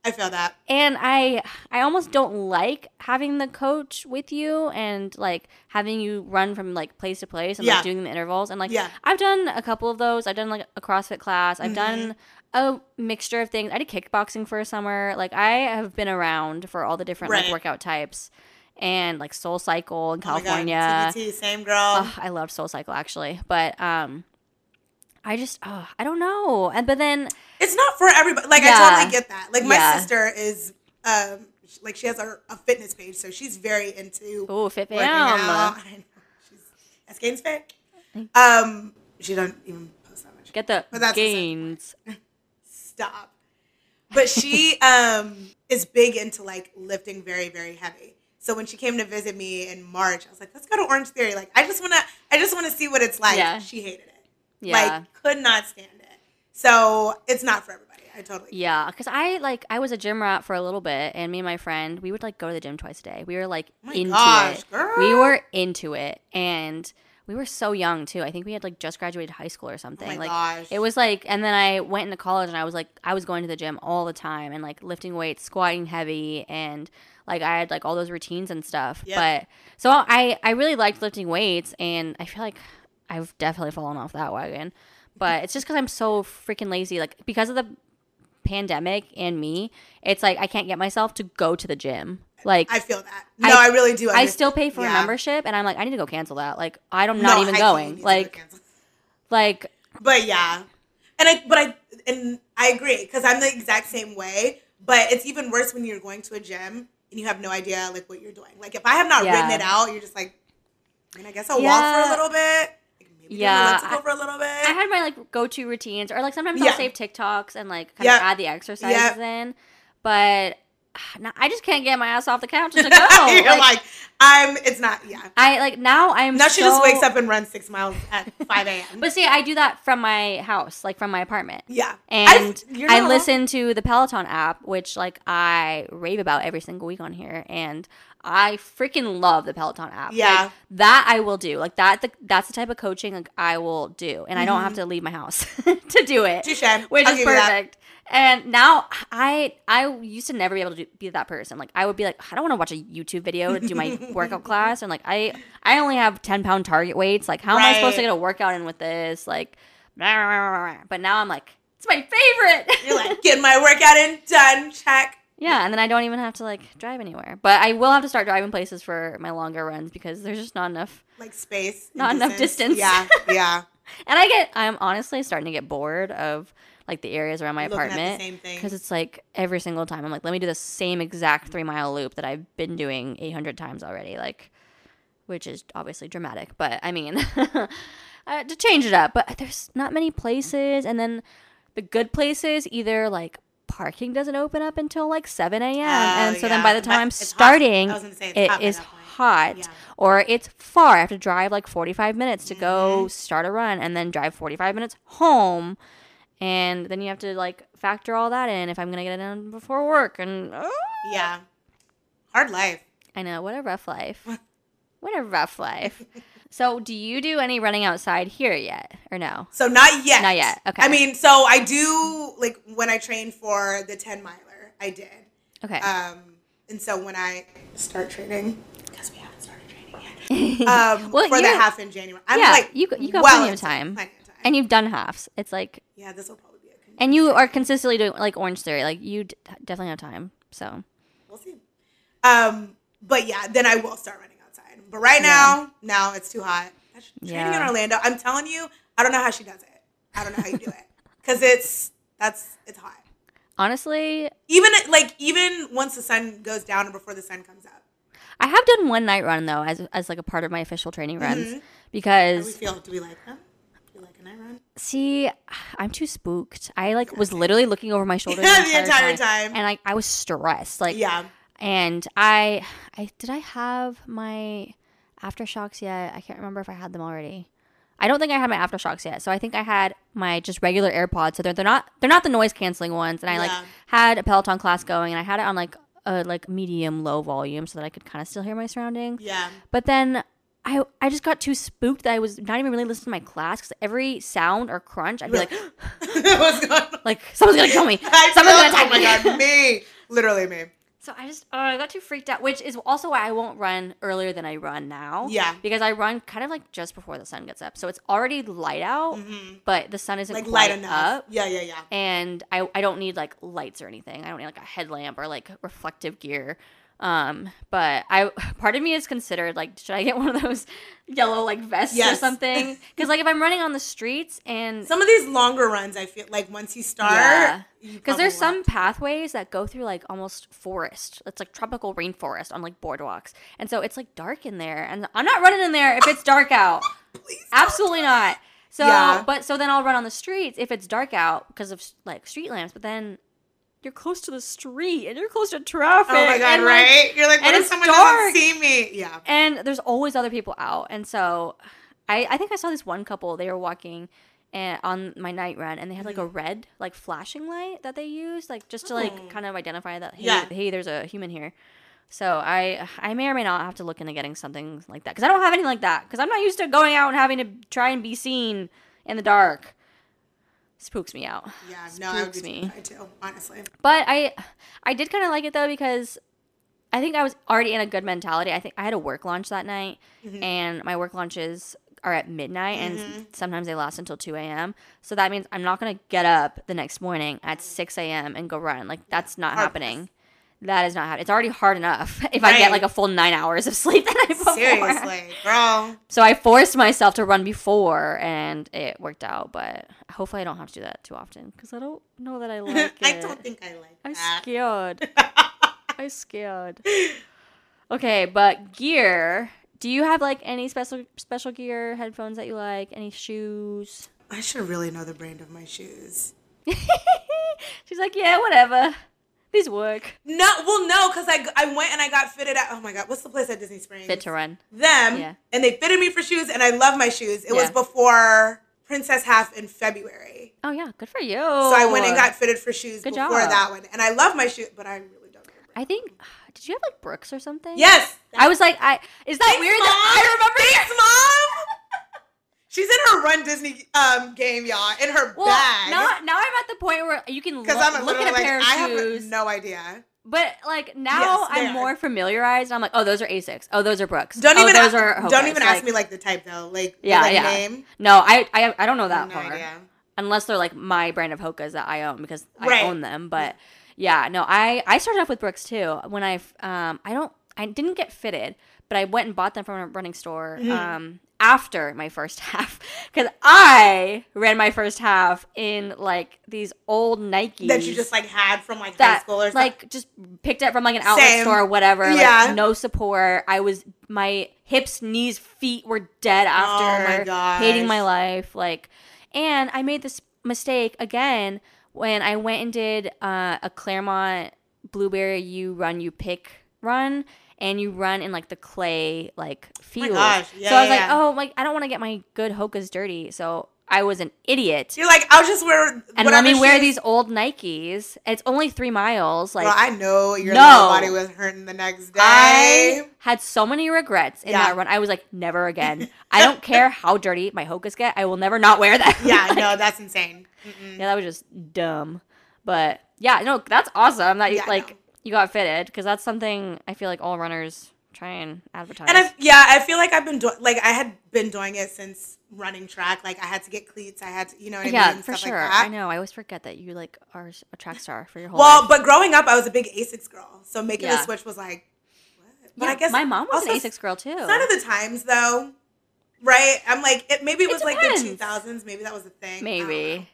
I feel that. and I I almost don't like having the coach with you and like having you run from like place to place and Yeah. like doing the intervals and like Yeah. I've done a couple of those. I've done like a CrossFit class. I've Mhm. done a mixture of things. I did kickboxing for a summer. Like I have been around for all the different Right. like workout types and like Soul Cycle in Oh California. TBT, same girl. Ugh, I loved Soul Cycle actually, but um, I just oh, I don't know. And but then it's not for everybody. Like Yeah. I totally get that. Like my Yeah. sister is, um, like she has a, a fitness page, so she's very into oh, Fit out. She's S Gaines fit. Um, she don't even post that much. Get the But that's gains. Stop. But she um is big into like lifting very very heavy. So when she came to visit me in March, I was like, let's go to Orange Theory. Like I just wanna I just wanna see what it's like. Yeah. She hated it. Yeah. Like could not stand it. So it's not for everybody. I totally. Yeah, because I like I was a gym rat for a little bit, and me and my friend we would like go to the gym twice a day. We were like Oh my into gosh, it. girl. We were into it, and we were so young too. I think we had like just graduated high school or something. Oh like gosh. it was like, and then I went into college, and I was like, I was going to the gym all the time and like lifting weights, squatting heavy, and like I had like all those routines and stuff. Yep. But so I I really liked lifting weights, and I feel like I've definitely fallen off that wagon. But it's just because I'm so freaking lazy. Like because of the pandemic and me, it's like I can't get myself to go to the gym. Like I I, feel that. No, I, really do. understand. still pay for Yeah. a membership, and I'm like I need to go cancel that. Like I'm No, not even high-key going. needs to go Like like But yeah, and I but I and I agree because I'm the exact same way. But it's even worse when you're going to a gym and you have no idea like what you're doing. Like if I have not Yeah. written it out, you're just like, I mean, I guess I'll walk for a little bit. Maybe Yeah, yeah, for a little bit. I had my like go to routines, or like sometimes Yeah. I'll save TikToks and like kind Yep. of add the exercises Yep. in. But I just can't get my ass off the couch to go. you're like, like, I'm. It's not. Yeah. I like now I'm Now she just wakes up and runs six miles at 5 a.m. But see, I do that from my house, like from my apartment. yeah, And I listen to the Peloton app, which like I rave about every single week on here, and I freaking love the Peloton app. Like, Yeah. that I will do. Like that, the, that's the type of coaching like I will do, and I don't have to leave my house to do it, Mm-hmm. Touche. which I'll is give you that. perfect. And now I I used to never be able to do, be that person. Like I would be like, I don't want to watch a YouTube video to do my workout class, and like I I only have ten pound target weights. Like how am I supposed to get a workout in with this? Like, but now I'm like, it's my favorite. You're like, get my workout in, done, check. yeah, and then I don't even have to like drive anywhere. But I will have to start driving places for my longer runs because there's just not enough. Like space. Not enough distance. Yeah, yeah. And I get, I'm honestly starting to get bored of like the areas around my Looking apartment because it's like every single time I'm like, let me do the same exact three mile loop that I've been doing 800 times already. Like, which is obviously dramatic, but I mean, uh, to change it up. But there's not many places, and then the good places either like parking doesn't open up until like 7 a.m. and so then Oh, by the time I'm But hot. starting, I was gonna say it's it hot is hot Yeah. or it's far. I have to drive like 45 minutes to Mm-hmm. go start a run and then drive 45 minutes home. And then you have to like factor all that in if I'm to get it done before work. And oh, Yeah. Hard life. I know, what a rough life. what a rough life. So, do you do any running outside here yet or no? So not yet. Not yet, okay. I mean, so I do like when I trained for the 10 miler, I did. Okay. Um, and so when I start training, because we haven't started training yet, um, Well, for the half in January, I'm yeah, like, you, you got well plenty of time. Plenty of time. And you've done halves. It's like, yeah, this will probably be a. Con- and you are consistently doing like Orange Theory. Like, you d- definitely have time. So, we'll see. Um, but yeah, then I will start running outside. But right now, now it's too hot. Training in Orlando, I'm telling you, I don't know how she does it. I don't know how you do it because it's that's it's hot. honestly, Even like even once the sun goes down or before the sun comes up. I have done one night run though, as as like a part of my official training runs, Because How do we feel? Do we like them? Do we like a night run? see, I'm too spooked. I like was literally looking over my shoulder Yeah, the, the entire, entire time, time. and like I was stressed. Like, Yeah. and I, I did I have my AfterShokz yet? I can't remember if I had them already. I don't think I had my AfterShokz yet. So I think I had my just regular AirPods. So they're, they're not they're not the noise canceling ones. And I like had a Peloton class going, and I had it on like a like medium low volume so that I could kind of still hear my surroundings. Yeah. But then I I just got too spooked that I was not even really listening to my class because every sound or crunch I'd be like What's going on? like someone's gonna kill me. I Someone's gonna attack oh my me. god, me. Literally me. So I just uh, I got too freaked out, which is also why I won't run earlier than I run now. Yeah. because I run kind of like just before the sun gets up, so it's already light out, but the sun isn't Mm-hmm. Like light enough. up. Yeah, yeah, yeah. and I, I don't need like lights or anything. I don't need like a headlamp or like reflective gear. Um, but I part of me is considered like should I get one of those yellow like vests or something? Because like if I'm running on the streets and Some of these longer runs, I feel like once you start, Yeah. because there's probably some pathways that go through like almost forest. It's like tropical rainforest on like boardwalks, and so it's like dark in there. And I'm not running in there if it's dark out. Please. Absolutely not. So, Yeah. but so then I'll run on the streets if it's dark out because of like street lamps. But then you're close to the street and you're close to traffic. Oh my god, and, like, right? You're like, what if someone dark. doesn't see me? Yeah. and there's always other people out, and so I I think I saw this one couple. They were walking, and on my night run, and they had like a red like flashing light that they used, like just to like Mm-hmm. Oh. kind of identify that hey, Yeah. hey, there's a human here. So I I may or may not have to look into getting something like that because I don't have anything like that because I'm not used to going out and having to try and be seen in the dark. Spooks me out. Yeah, no, I would be me. too, honestly. But I I did kind of like it though because I think I was already in a good mentality. I think I had a work launch that night, Mm-hmm. and my work launches are at midnight, and sometimes they last until two a.m. So that means I'm not gonna get up the next morning at six a.m. and go run. Like that's not Hard happening. That is not happening. It's already hard enough if I get like a full nine hours of sleep the night before. Seriously, girl. So I forced myself to run before, and it worked out. But hopefully, I don't have to do that too often because I don't know that I like it. I don't think I like I'm that. scared. I'm scared. Okay, but gear. Do you have like any special special gear, headphones that you like, any shoes? I should really know the brand of my shoes. She's like, yeah, whatever. These work. No, well, no, because I, I went and I got fitted at. Oh my god, what's the place at Disney Springs? Fit2Run. them, Yeah. and they fitted me for shoes, and I love my shoes. It was before Princess Half in February, Oh yeah, good for you. so I went and got fitted for shoes Good before job. that one, and I love my shoes, but I really don't. I think. Did you have like Brooks or something? Yes, I was like, I is that Thanks, weird? Mom. That I remember. Thanks, mom. She's in her Run Disney um, game, y'all, in her Well, bag. now now I'm at the point where you can look, I'm look at a like, pair of I shoes. have no idea. But like now Yes, I'm are. more familiarized. I'm like, oh, those are Asics. Oh, those are Brooks. Don't oh, even those a- are don't even Like, ask me like the type though, like the, Yeah, like, yeah. name. No, I I, I don't know that no far. idea. Unless they're like my brand of Hokas that I own because I own them. But yeah, no, I I started off with Brooks too. When I um I don't I didn't get fitted, but I went and bought them from a running store Mm-hmm. um after my first half because I ran my first half in like these old Nikes That you just like had from like high school or something. like just picked it from like an outlet Same. store or whatever. Like, Yeah. no support. I was my hips, knees, feet were dead after Oh my hating my life. Like, and I made this mistake again when I went and did uh, a Clermont Blueberry You Run You Pick run. And you run in like the clay like oh field. Oh gosh. Yeah, so I was yeah, like, yeah. oh, like I don't want to get my good hokas dirty. So I was an idiot. You're like, I'll just wear And let me wear these old Nikes. It's only three miles. Like I know your No. body was hurting the next day. I had so many regrets in Yeah. that run. I was like, never again. I don't care how dirty my hokas get. I will never not wear them. yeah, Like, no, that's insane. Mm-mm. yeah, that was just dumb. But yeah, no, that's awesome that Yeah, like. You got fitted because that's something I feel like all runners try and advertise. And I, yeah, I feel like I've been doing like I had been doing it since running track. Like I had to get cleats. I had to, you know what I yeah, mean? for Stuff sure. Like that. I know. I always forget that you like are a track star for your whole Well, life. but growing up, I was a big Asics girl, so making Yeah. the switch was like, what? But Yeah, I guess my mom was also an Asics girl too. None of the times though, right? I'm like, it, maybe it It was like the depends. 2000s. Maybe that was a thing. I. Maybe.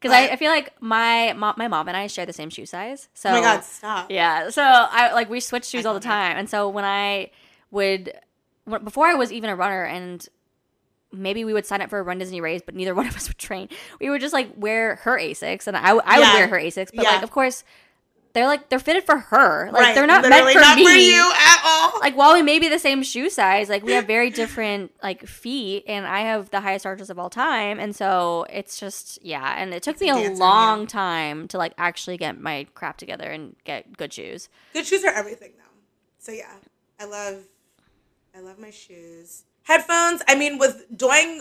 Because I, I feel like my mom, my mom and I share the same shoe size. So Oh my god, stop. Yeah. So I like we switch shoes all the time, and so when I would, when, before I was even a runner, and maybe we would sign up for a Run Disney race, but neither one of us would train. We would just like wear her Asics, and I, w- I would Yeah. wear her Asics, but Yeah. like of course, they're like they're fitted for her. Like right. they're not Literally meant for not me. for you at all. Like while we may be the same shoe size, like we have very different like feet, and I have the highest arches of all time, and so it's just yeah. And it took It's me a on you. long time to like actually get my crap together and get good shoes. Good shoes are everything though. So yeah, I love, I love my shoes. Headphones. I mean, with doing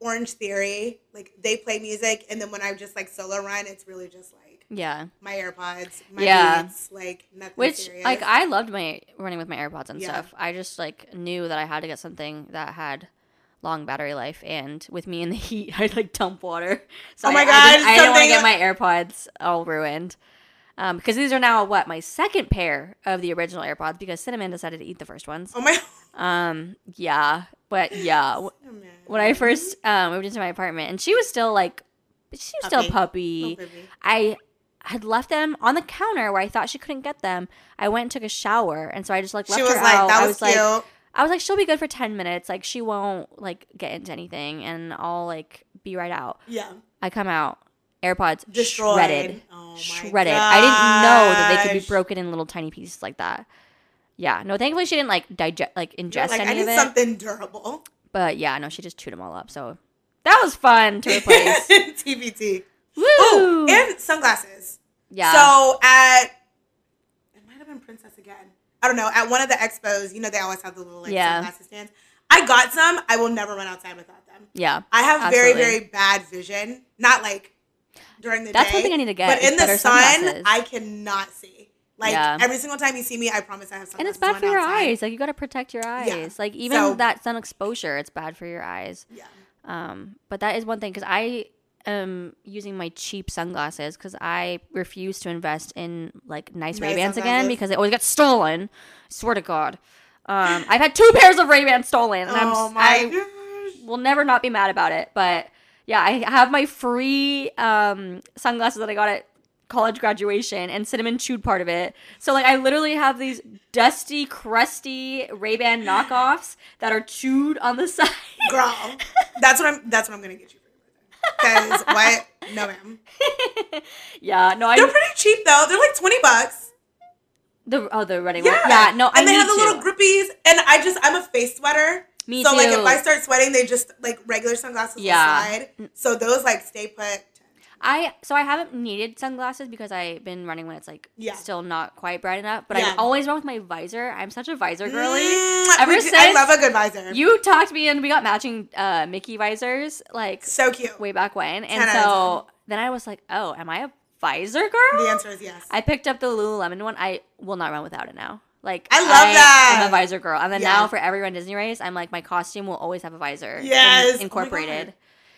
Orange Theory, like they play music, and then when I just like solo run, it's really just like Yeah. my AirPods, my Yeah. beats, like nothing Which serious. like I loved my running with my AirPods and Yeah. stuff. I just like knew that I had to get something that had long battery life and with me in the heat I like dump water. So Oh my I, I God, didn't, I didn't want to get my AirPods all ruined. Um, because these are now what my second pair of the original AirPods because Cinnamon decided to eat the first ones. oh my. Um, yeah, but yeah, Oh, when I first um, moved into my apartment and she was still like, she was still a Puppy. puppy. I had left them on the counter where I thought she couldn't get them. I went and took a shower, and so I just like left She was her like, out. that I was, was cute. like, I was like, she'll be good for ten minutes. Like she won't like get into anything, and I'll like be right out. yeah. I come out, AirPods Destroyed. shredded, Oh my shredded. I didn't know that they could be broken in little tiny pieces like that. Yeah, no, thankfully she didn't like digest, like ingest like, I need of it. something durable. But yeah, no, she just chewed them all up. So That was fun to replace. TBT. Woo! Oh, and sunglasses. yeah. So at it might have been Princess again. I don't know. At one of the expos, you know, they always have the little like Yeah. sunglasses stands. I got some. I will never run outside without them. yeah. I have Absolutely. very very bad vision. Not like during the That's day. one thing I need to get But in the sun, sunglasses. I cannot see. Like Yeah. every single time you see me, I promise I have sunglasses. And it's bad for your outside. eyes. Like you got to protect your eyes. Yeah. Like even So- that sun exposure, it's bad for your eyes. Yeah. Um, but that is one thing because I am using my cheap sunglasses because I refuse to invest in like nice Ray Bans again because they always get stolen. swear to God. Um, I've had two pairs of Ray Bans stolen, and I'm Oh my I gosh. will never not be mad about it. But yeah, I have my free um, sunglasses that I got at college graduation, and cinnamon chewed part of it. So like, I literally have these dusty, crusty Ray Ban knockoffs that are chewed on the side. Girl, that's what I'm. That's what I'm gonna get you for your birthday. Because what? No, ma'am. yeah, no, I They're pretty cheap though. They're like twenty bucks. the oh the running Yeah. one. Yeah, no, I and they have the to. little grippies. And I just I'm a face sweater. Me so like if I start sweating, they just like regular sunglasses Yeah. slide. Mm. So those like stay put. I so I haven't needed sunglasses because I've been running when it's like Yeah. still not quite bright enough. But Yeah. I always run with my visor. I'm such a visor girly. Mm, Ever since I love a good visor. You talked me and we got matching uh, Mickey visors like so cute. way back when, and 10 so then I was like, oh, am I a visor girl? The answer is yes. I picked up the Lululemon one. I will not run without it now. Like I love that. I'm a visor girl, and then Yeah. now for every Run Disney race, I'm like my costume will always have a visor. in- Yes. Oh incorporated. God.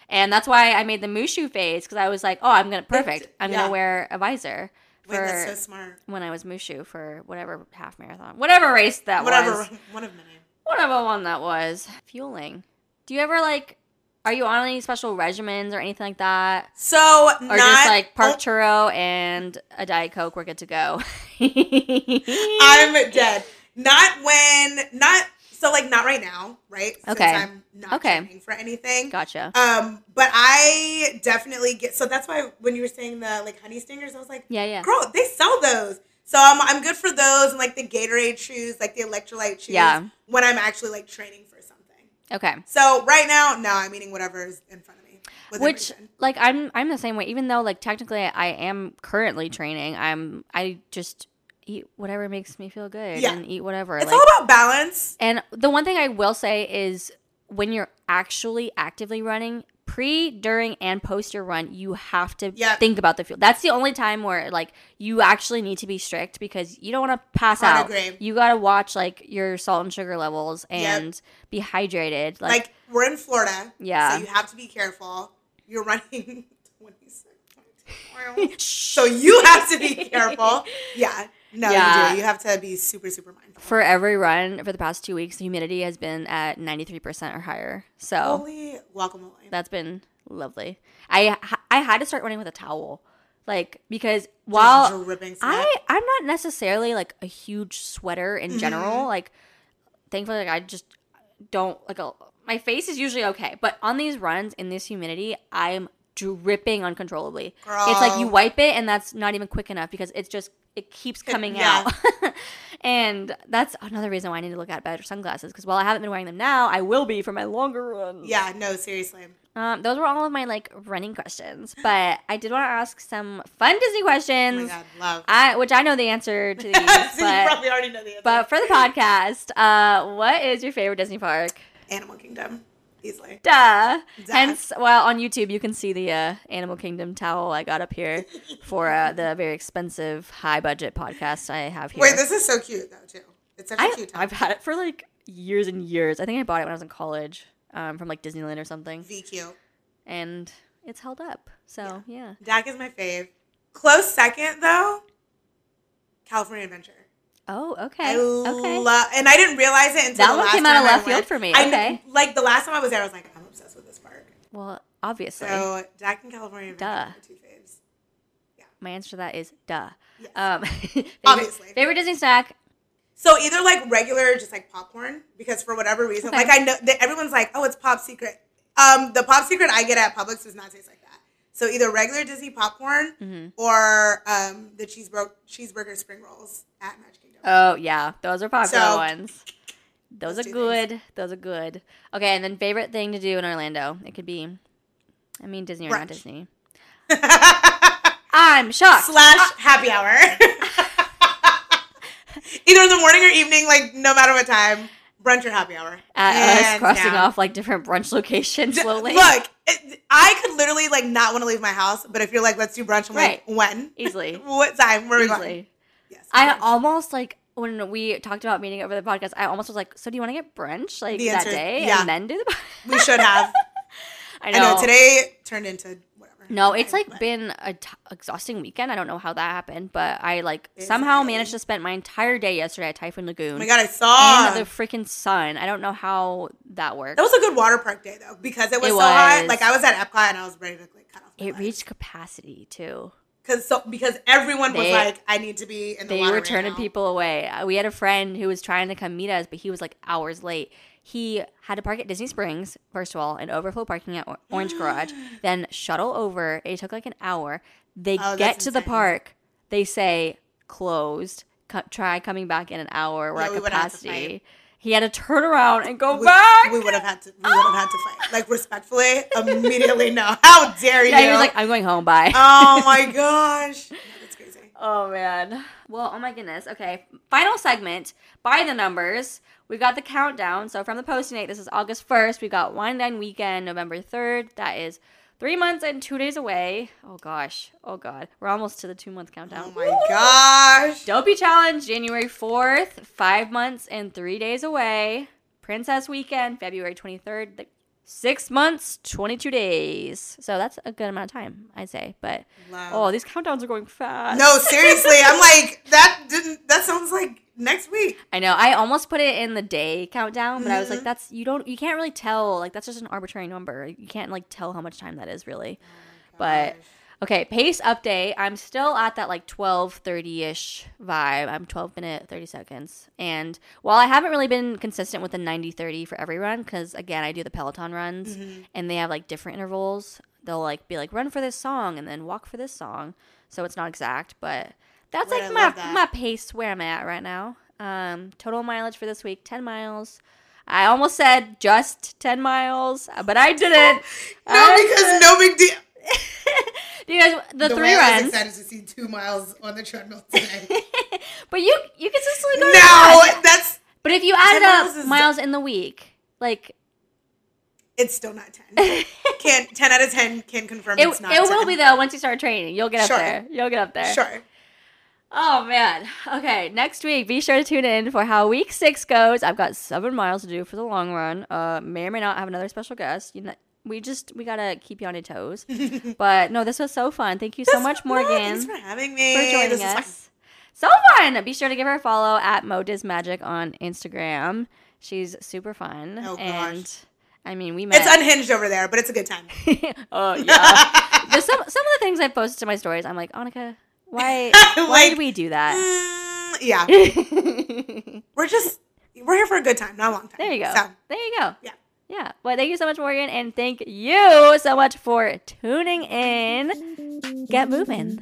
And that's why I made the Mushu face because I was like, oh, I'm gonna perfect. I'm yeah. gonna wear a visor Wait, for that's so smart. when I was Mushu for whatever half marathon, whatever race that Whatever. was, Whatever, One of many. whatever one that was. Fueling. Do you ever like? Are you on any special regimens or anything like that? So Or not just like park oh, churro and a diet coke, we're good to go. I'm dead. Not when not so like not right now, right? Okay. Since I'm not Okay. training for anything. gotcha. Um, but I definitely get so that's why when you were saying the like honey stingers, I was like, Yeah, yeah. girl, they sell those. So I'm I'm good for those and like the Gatorade shoes, like the electrolyte shoes. Yeah. When I'm actually like training for something. Okay. So right now, no, I'm eating whatever is in front of me. Which like I'm I'm the same way. Even though like technically I am currently training, I'm I just eat whatever makes me feel good Yeah. and eat whatever. it's like all about balance. And the one thing I will say is when you're actually actively running, pre, during, and post your run, you have to Yep. think about the fuel. That's the only time where like you actually need to be strict because you don't want to pass Hard out. agree. You got to watch like your salt and sugar levels Yep. and be hydrated. Like, Like, we're in Florida. Yeah. So you have to be careful. You're running 26, 22 miles. so you have to be careful. Yeah. No, Yeah. you do. You have to be super, super mindful. for every run for the past two weeks, the humidity has been at 93% or higher. So Holy guacamole. that's been lovely. I I had to start running with a towel, like because while Just dripping sweat. I I'm not necessarily like a huge sweater in Mm-hmm. general. Like thankfully, like I just don't like a, my face is usually okay, but on these runs in this humidity, I'm dripping uncontrollably. It's like you wipe it and that's not even quick enough because it's just it keeps coming out. and that's another reason why I need to look at better sunglasses because while I haven't been wearing them now, I will be for my longer runs. yeah, no, seriously. Um, those were all of my like running questions, but I did want to ask some fun Disney Oh my questions. God, love. I, which I know the answer to these, so but probably already know the answer. but for the podcast, uh, what is your favorite Disney park? Animal Kingdom, easily. Duh. Duh. Hence, well, on YouTube you can see the uh, Animal Kingdom towel I got up here for uh, the very expensive, high budget podcast I have here. Wait, this is so cute, though, too. It's such a I, cute top. I've had it for like years and years. I think I bought it when I was in college, um, from like Disneyland or something, VQ. and it's held up. So yeah. Dak is my fave. Close second, though, California Adventure. Oh, okay. I okay. love, and I didn't realize it until That one last came out of left field for me. I Okay. like the last time I was there, I was like, I'm obsessed with this park. well, obviously, So Dak and California Duh. my two faves. my answer to that is duh. Yes. Um, favorite, Obviously. favorite Disney snack. So either like regular, just like popcorn, because for whatever reason, Okay. like I know that everyone's like, oh, it's Pop Secret. Um, the Pop Secret I get at Publix does not taste like that. So either regular Disney popcorn Mm-hmm. or um, the cheeseburger cheeseburger spring rolls at Magic Kingdom. Oh yeah, those are popular So, ones. Those those are good. Those are good. Okay, and then favorite thing to do in Orlando. It could be I mean, Disney or not Disney. I'm shocked. Slash ah. happy hour. Either in the morning or evening, like no matter what time, brunch or happy hour. At us crossing off like different brunch locations slowly. Look, it, I could literally like not want to leave my house, but if you're like, let's do brunch, I'm Right. like, when? Easily. what time? Where are we going? Yes. I brunch. almost like when we talked about meeting over the podcast, I almost was like, so do you want to get brunch like The that answer day yeah. and then do the we should have. I I know. know today turned into whatever. No, it's like been a t- exhausting weekend. I don't know how that happened, but I like somehow managed to spend my entire day yesterday at Typhoon Lagoon Oh my god, I saw. in the freaking sun. I don't know how that worked. that was a good water park day though because it was It so hot. Like I was at Epcot and I was ready to like cut off. it reached capacity too. Because so because everyone was They- like, I need to be in the They water were right turning now. people away. Uh, We had a friend who was trying to come meet us, but he was like hours late. He had to park at Disney Springs, first of all, and overflow parking at Or- Orange Garage, then shuttle over. It took like an hour. They Oh, get to the park. They say closed. Co- try coming back in an hour. We're Yeah, at we capacity. He had to turn around and go we, back. we would have had to we would have had to fight. Like respectfully, immediately no. How dare you? yeah, he was like, "I'm going home. Bye." oh my gosh. That's crazy. Oh man. Well, oh my goodness. Okay. Final segment by the numbers. We've got the countdown. So from the posting date, this is August 1st. We've got Wine Dine Weekend, November 3rd. That is three months and two days away. Oh gosh. Oh god. We're almost to the two month countdown. Oh my gosh. Dopey Challenge, January 4th. Five months and three days away. Princess Weekend, February 23rd. Six months, 22 days. So that's a good amount of time, I'd say. But, Wow. oh, these countdowns are going fast. No, seriously. I'm like, that didn't that sounds like next week. I know. I almost put it in the day countdown, but I Mm-hmm. was like, that's you don't you can't really tell. Like that's just an arbitrary number. You can't like tell how much time that is really. but okay, pace update. I'm still at that like 12 30-ish vibe. I'm 12 minute 30 seconds. And while I haven't really been consistent with the 90 30 for every run cuz again, I do the Peloton runs Mm-hmm. and they have like different intervals. They'll like be like run for this song and then walk for this song. So it's not exact, but that's Wait, like I my that. my pace where I'm at right now. Um, total mileage for this week, 10 miles. I almost said just 10 miles, but I didn't. No, I- because no big deal. Because the, the three way I was excited to see two miles on the treadmill today. but you you consistently go no, that. that's But if you added up is- miles in the week, like it's still not ten. Can ten out of ten can confirm it, it's not. it will be though once you start training. You'll get up Sure. there. You'll get up there. Sure. Oh man. Okay, next week be sure to tune in for how week six goes. I've got seven miles to do for the long run. Uh, may or may not have another special guest. You know, we just we gotta keep you on your toes. but no, this was so fun. Thank you so This- much, Morgan, thanks for having me. for joining This us. So fun! Be sure to give her a follow at Modis Magic on Instagram. She's super fun. Oh, gosh. And I mean, we met. It's unhinged over there, but it's a good time. oh yeah. There's some some of the things I posted to my stories. I'm like, Annika, why why Like, did we do that? Mm, yeah, we're just we're here for a good time, not a long time. There you go. So, There you go. yeah yeah. Well, thank you so much, Morgan, and thank you so much for tuning in. Get moving.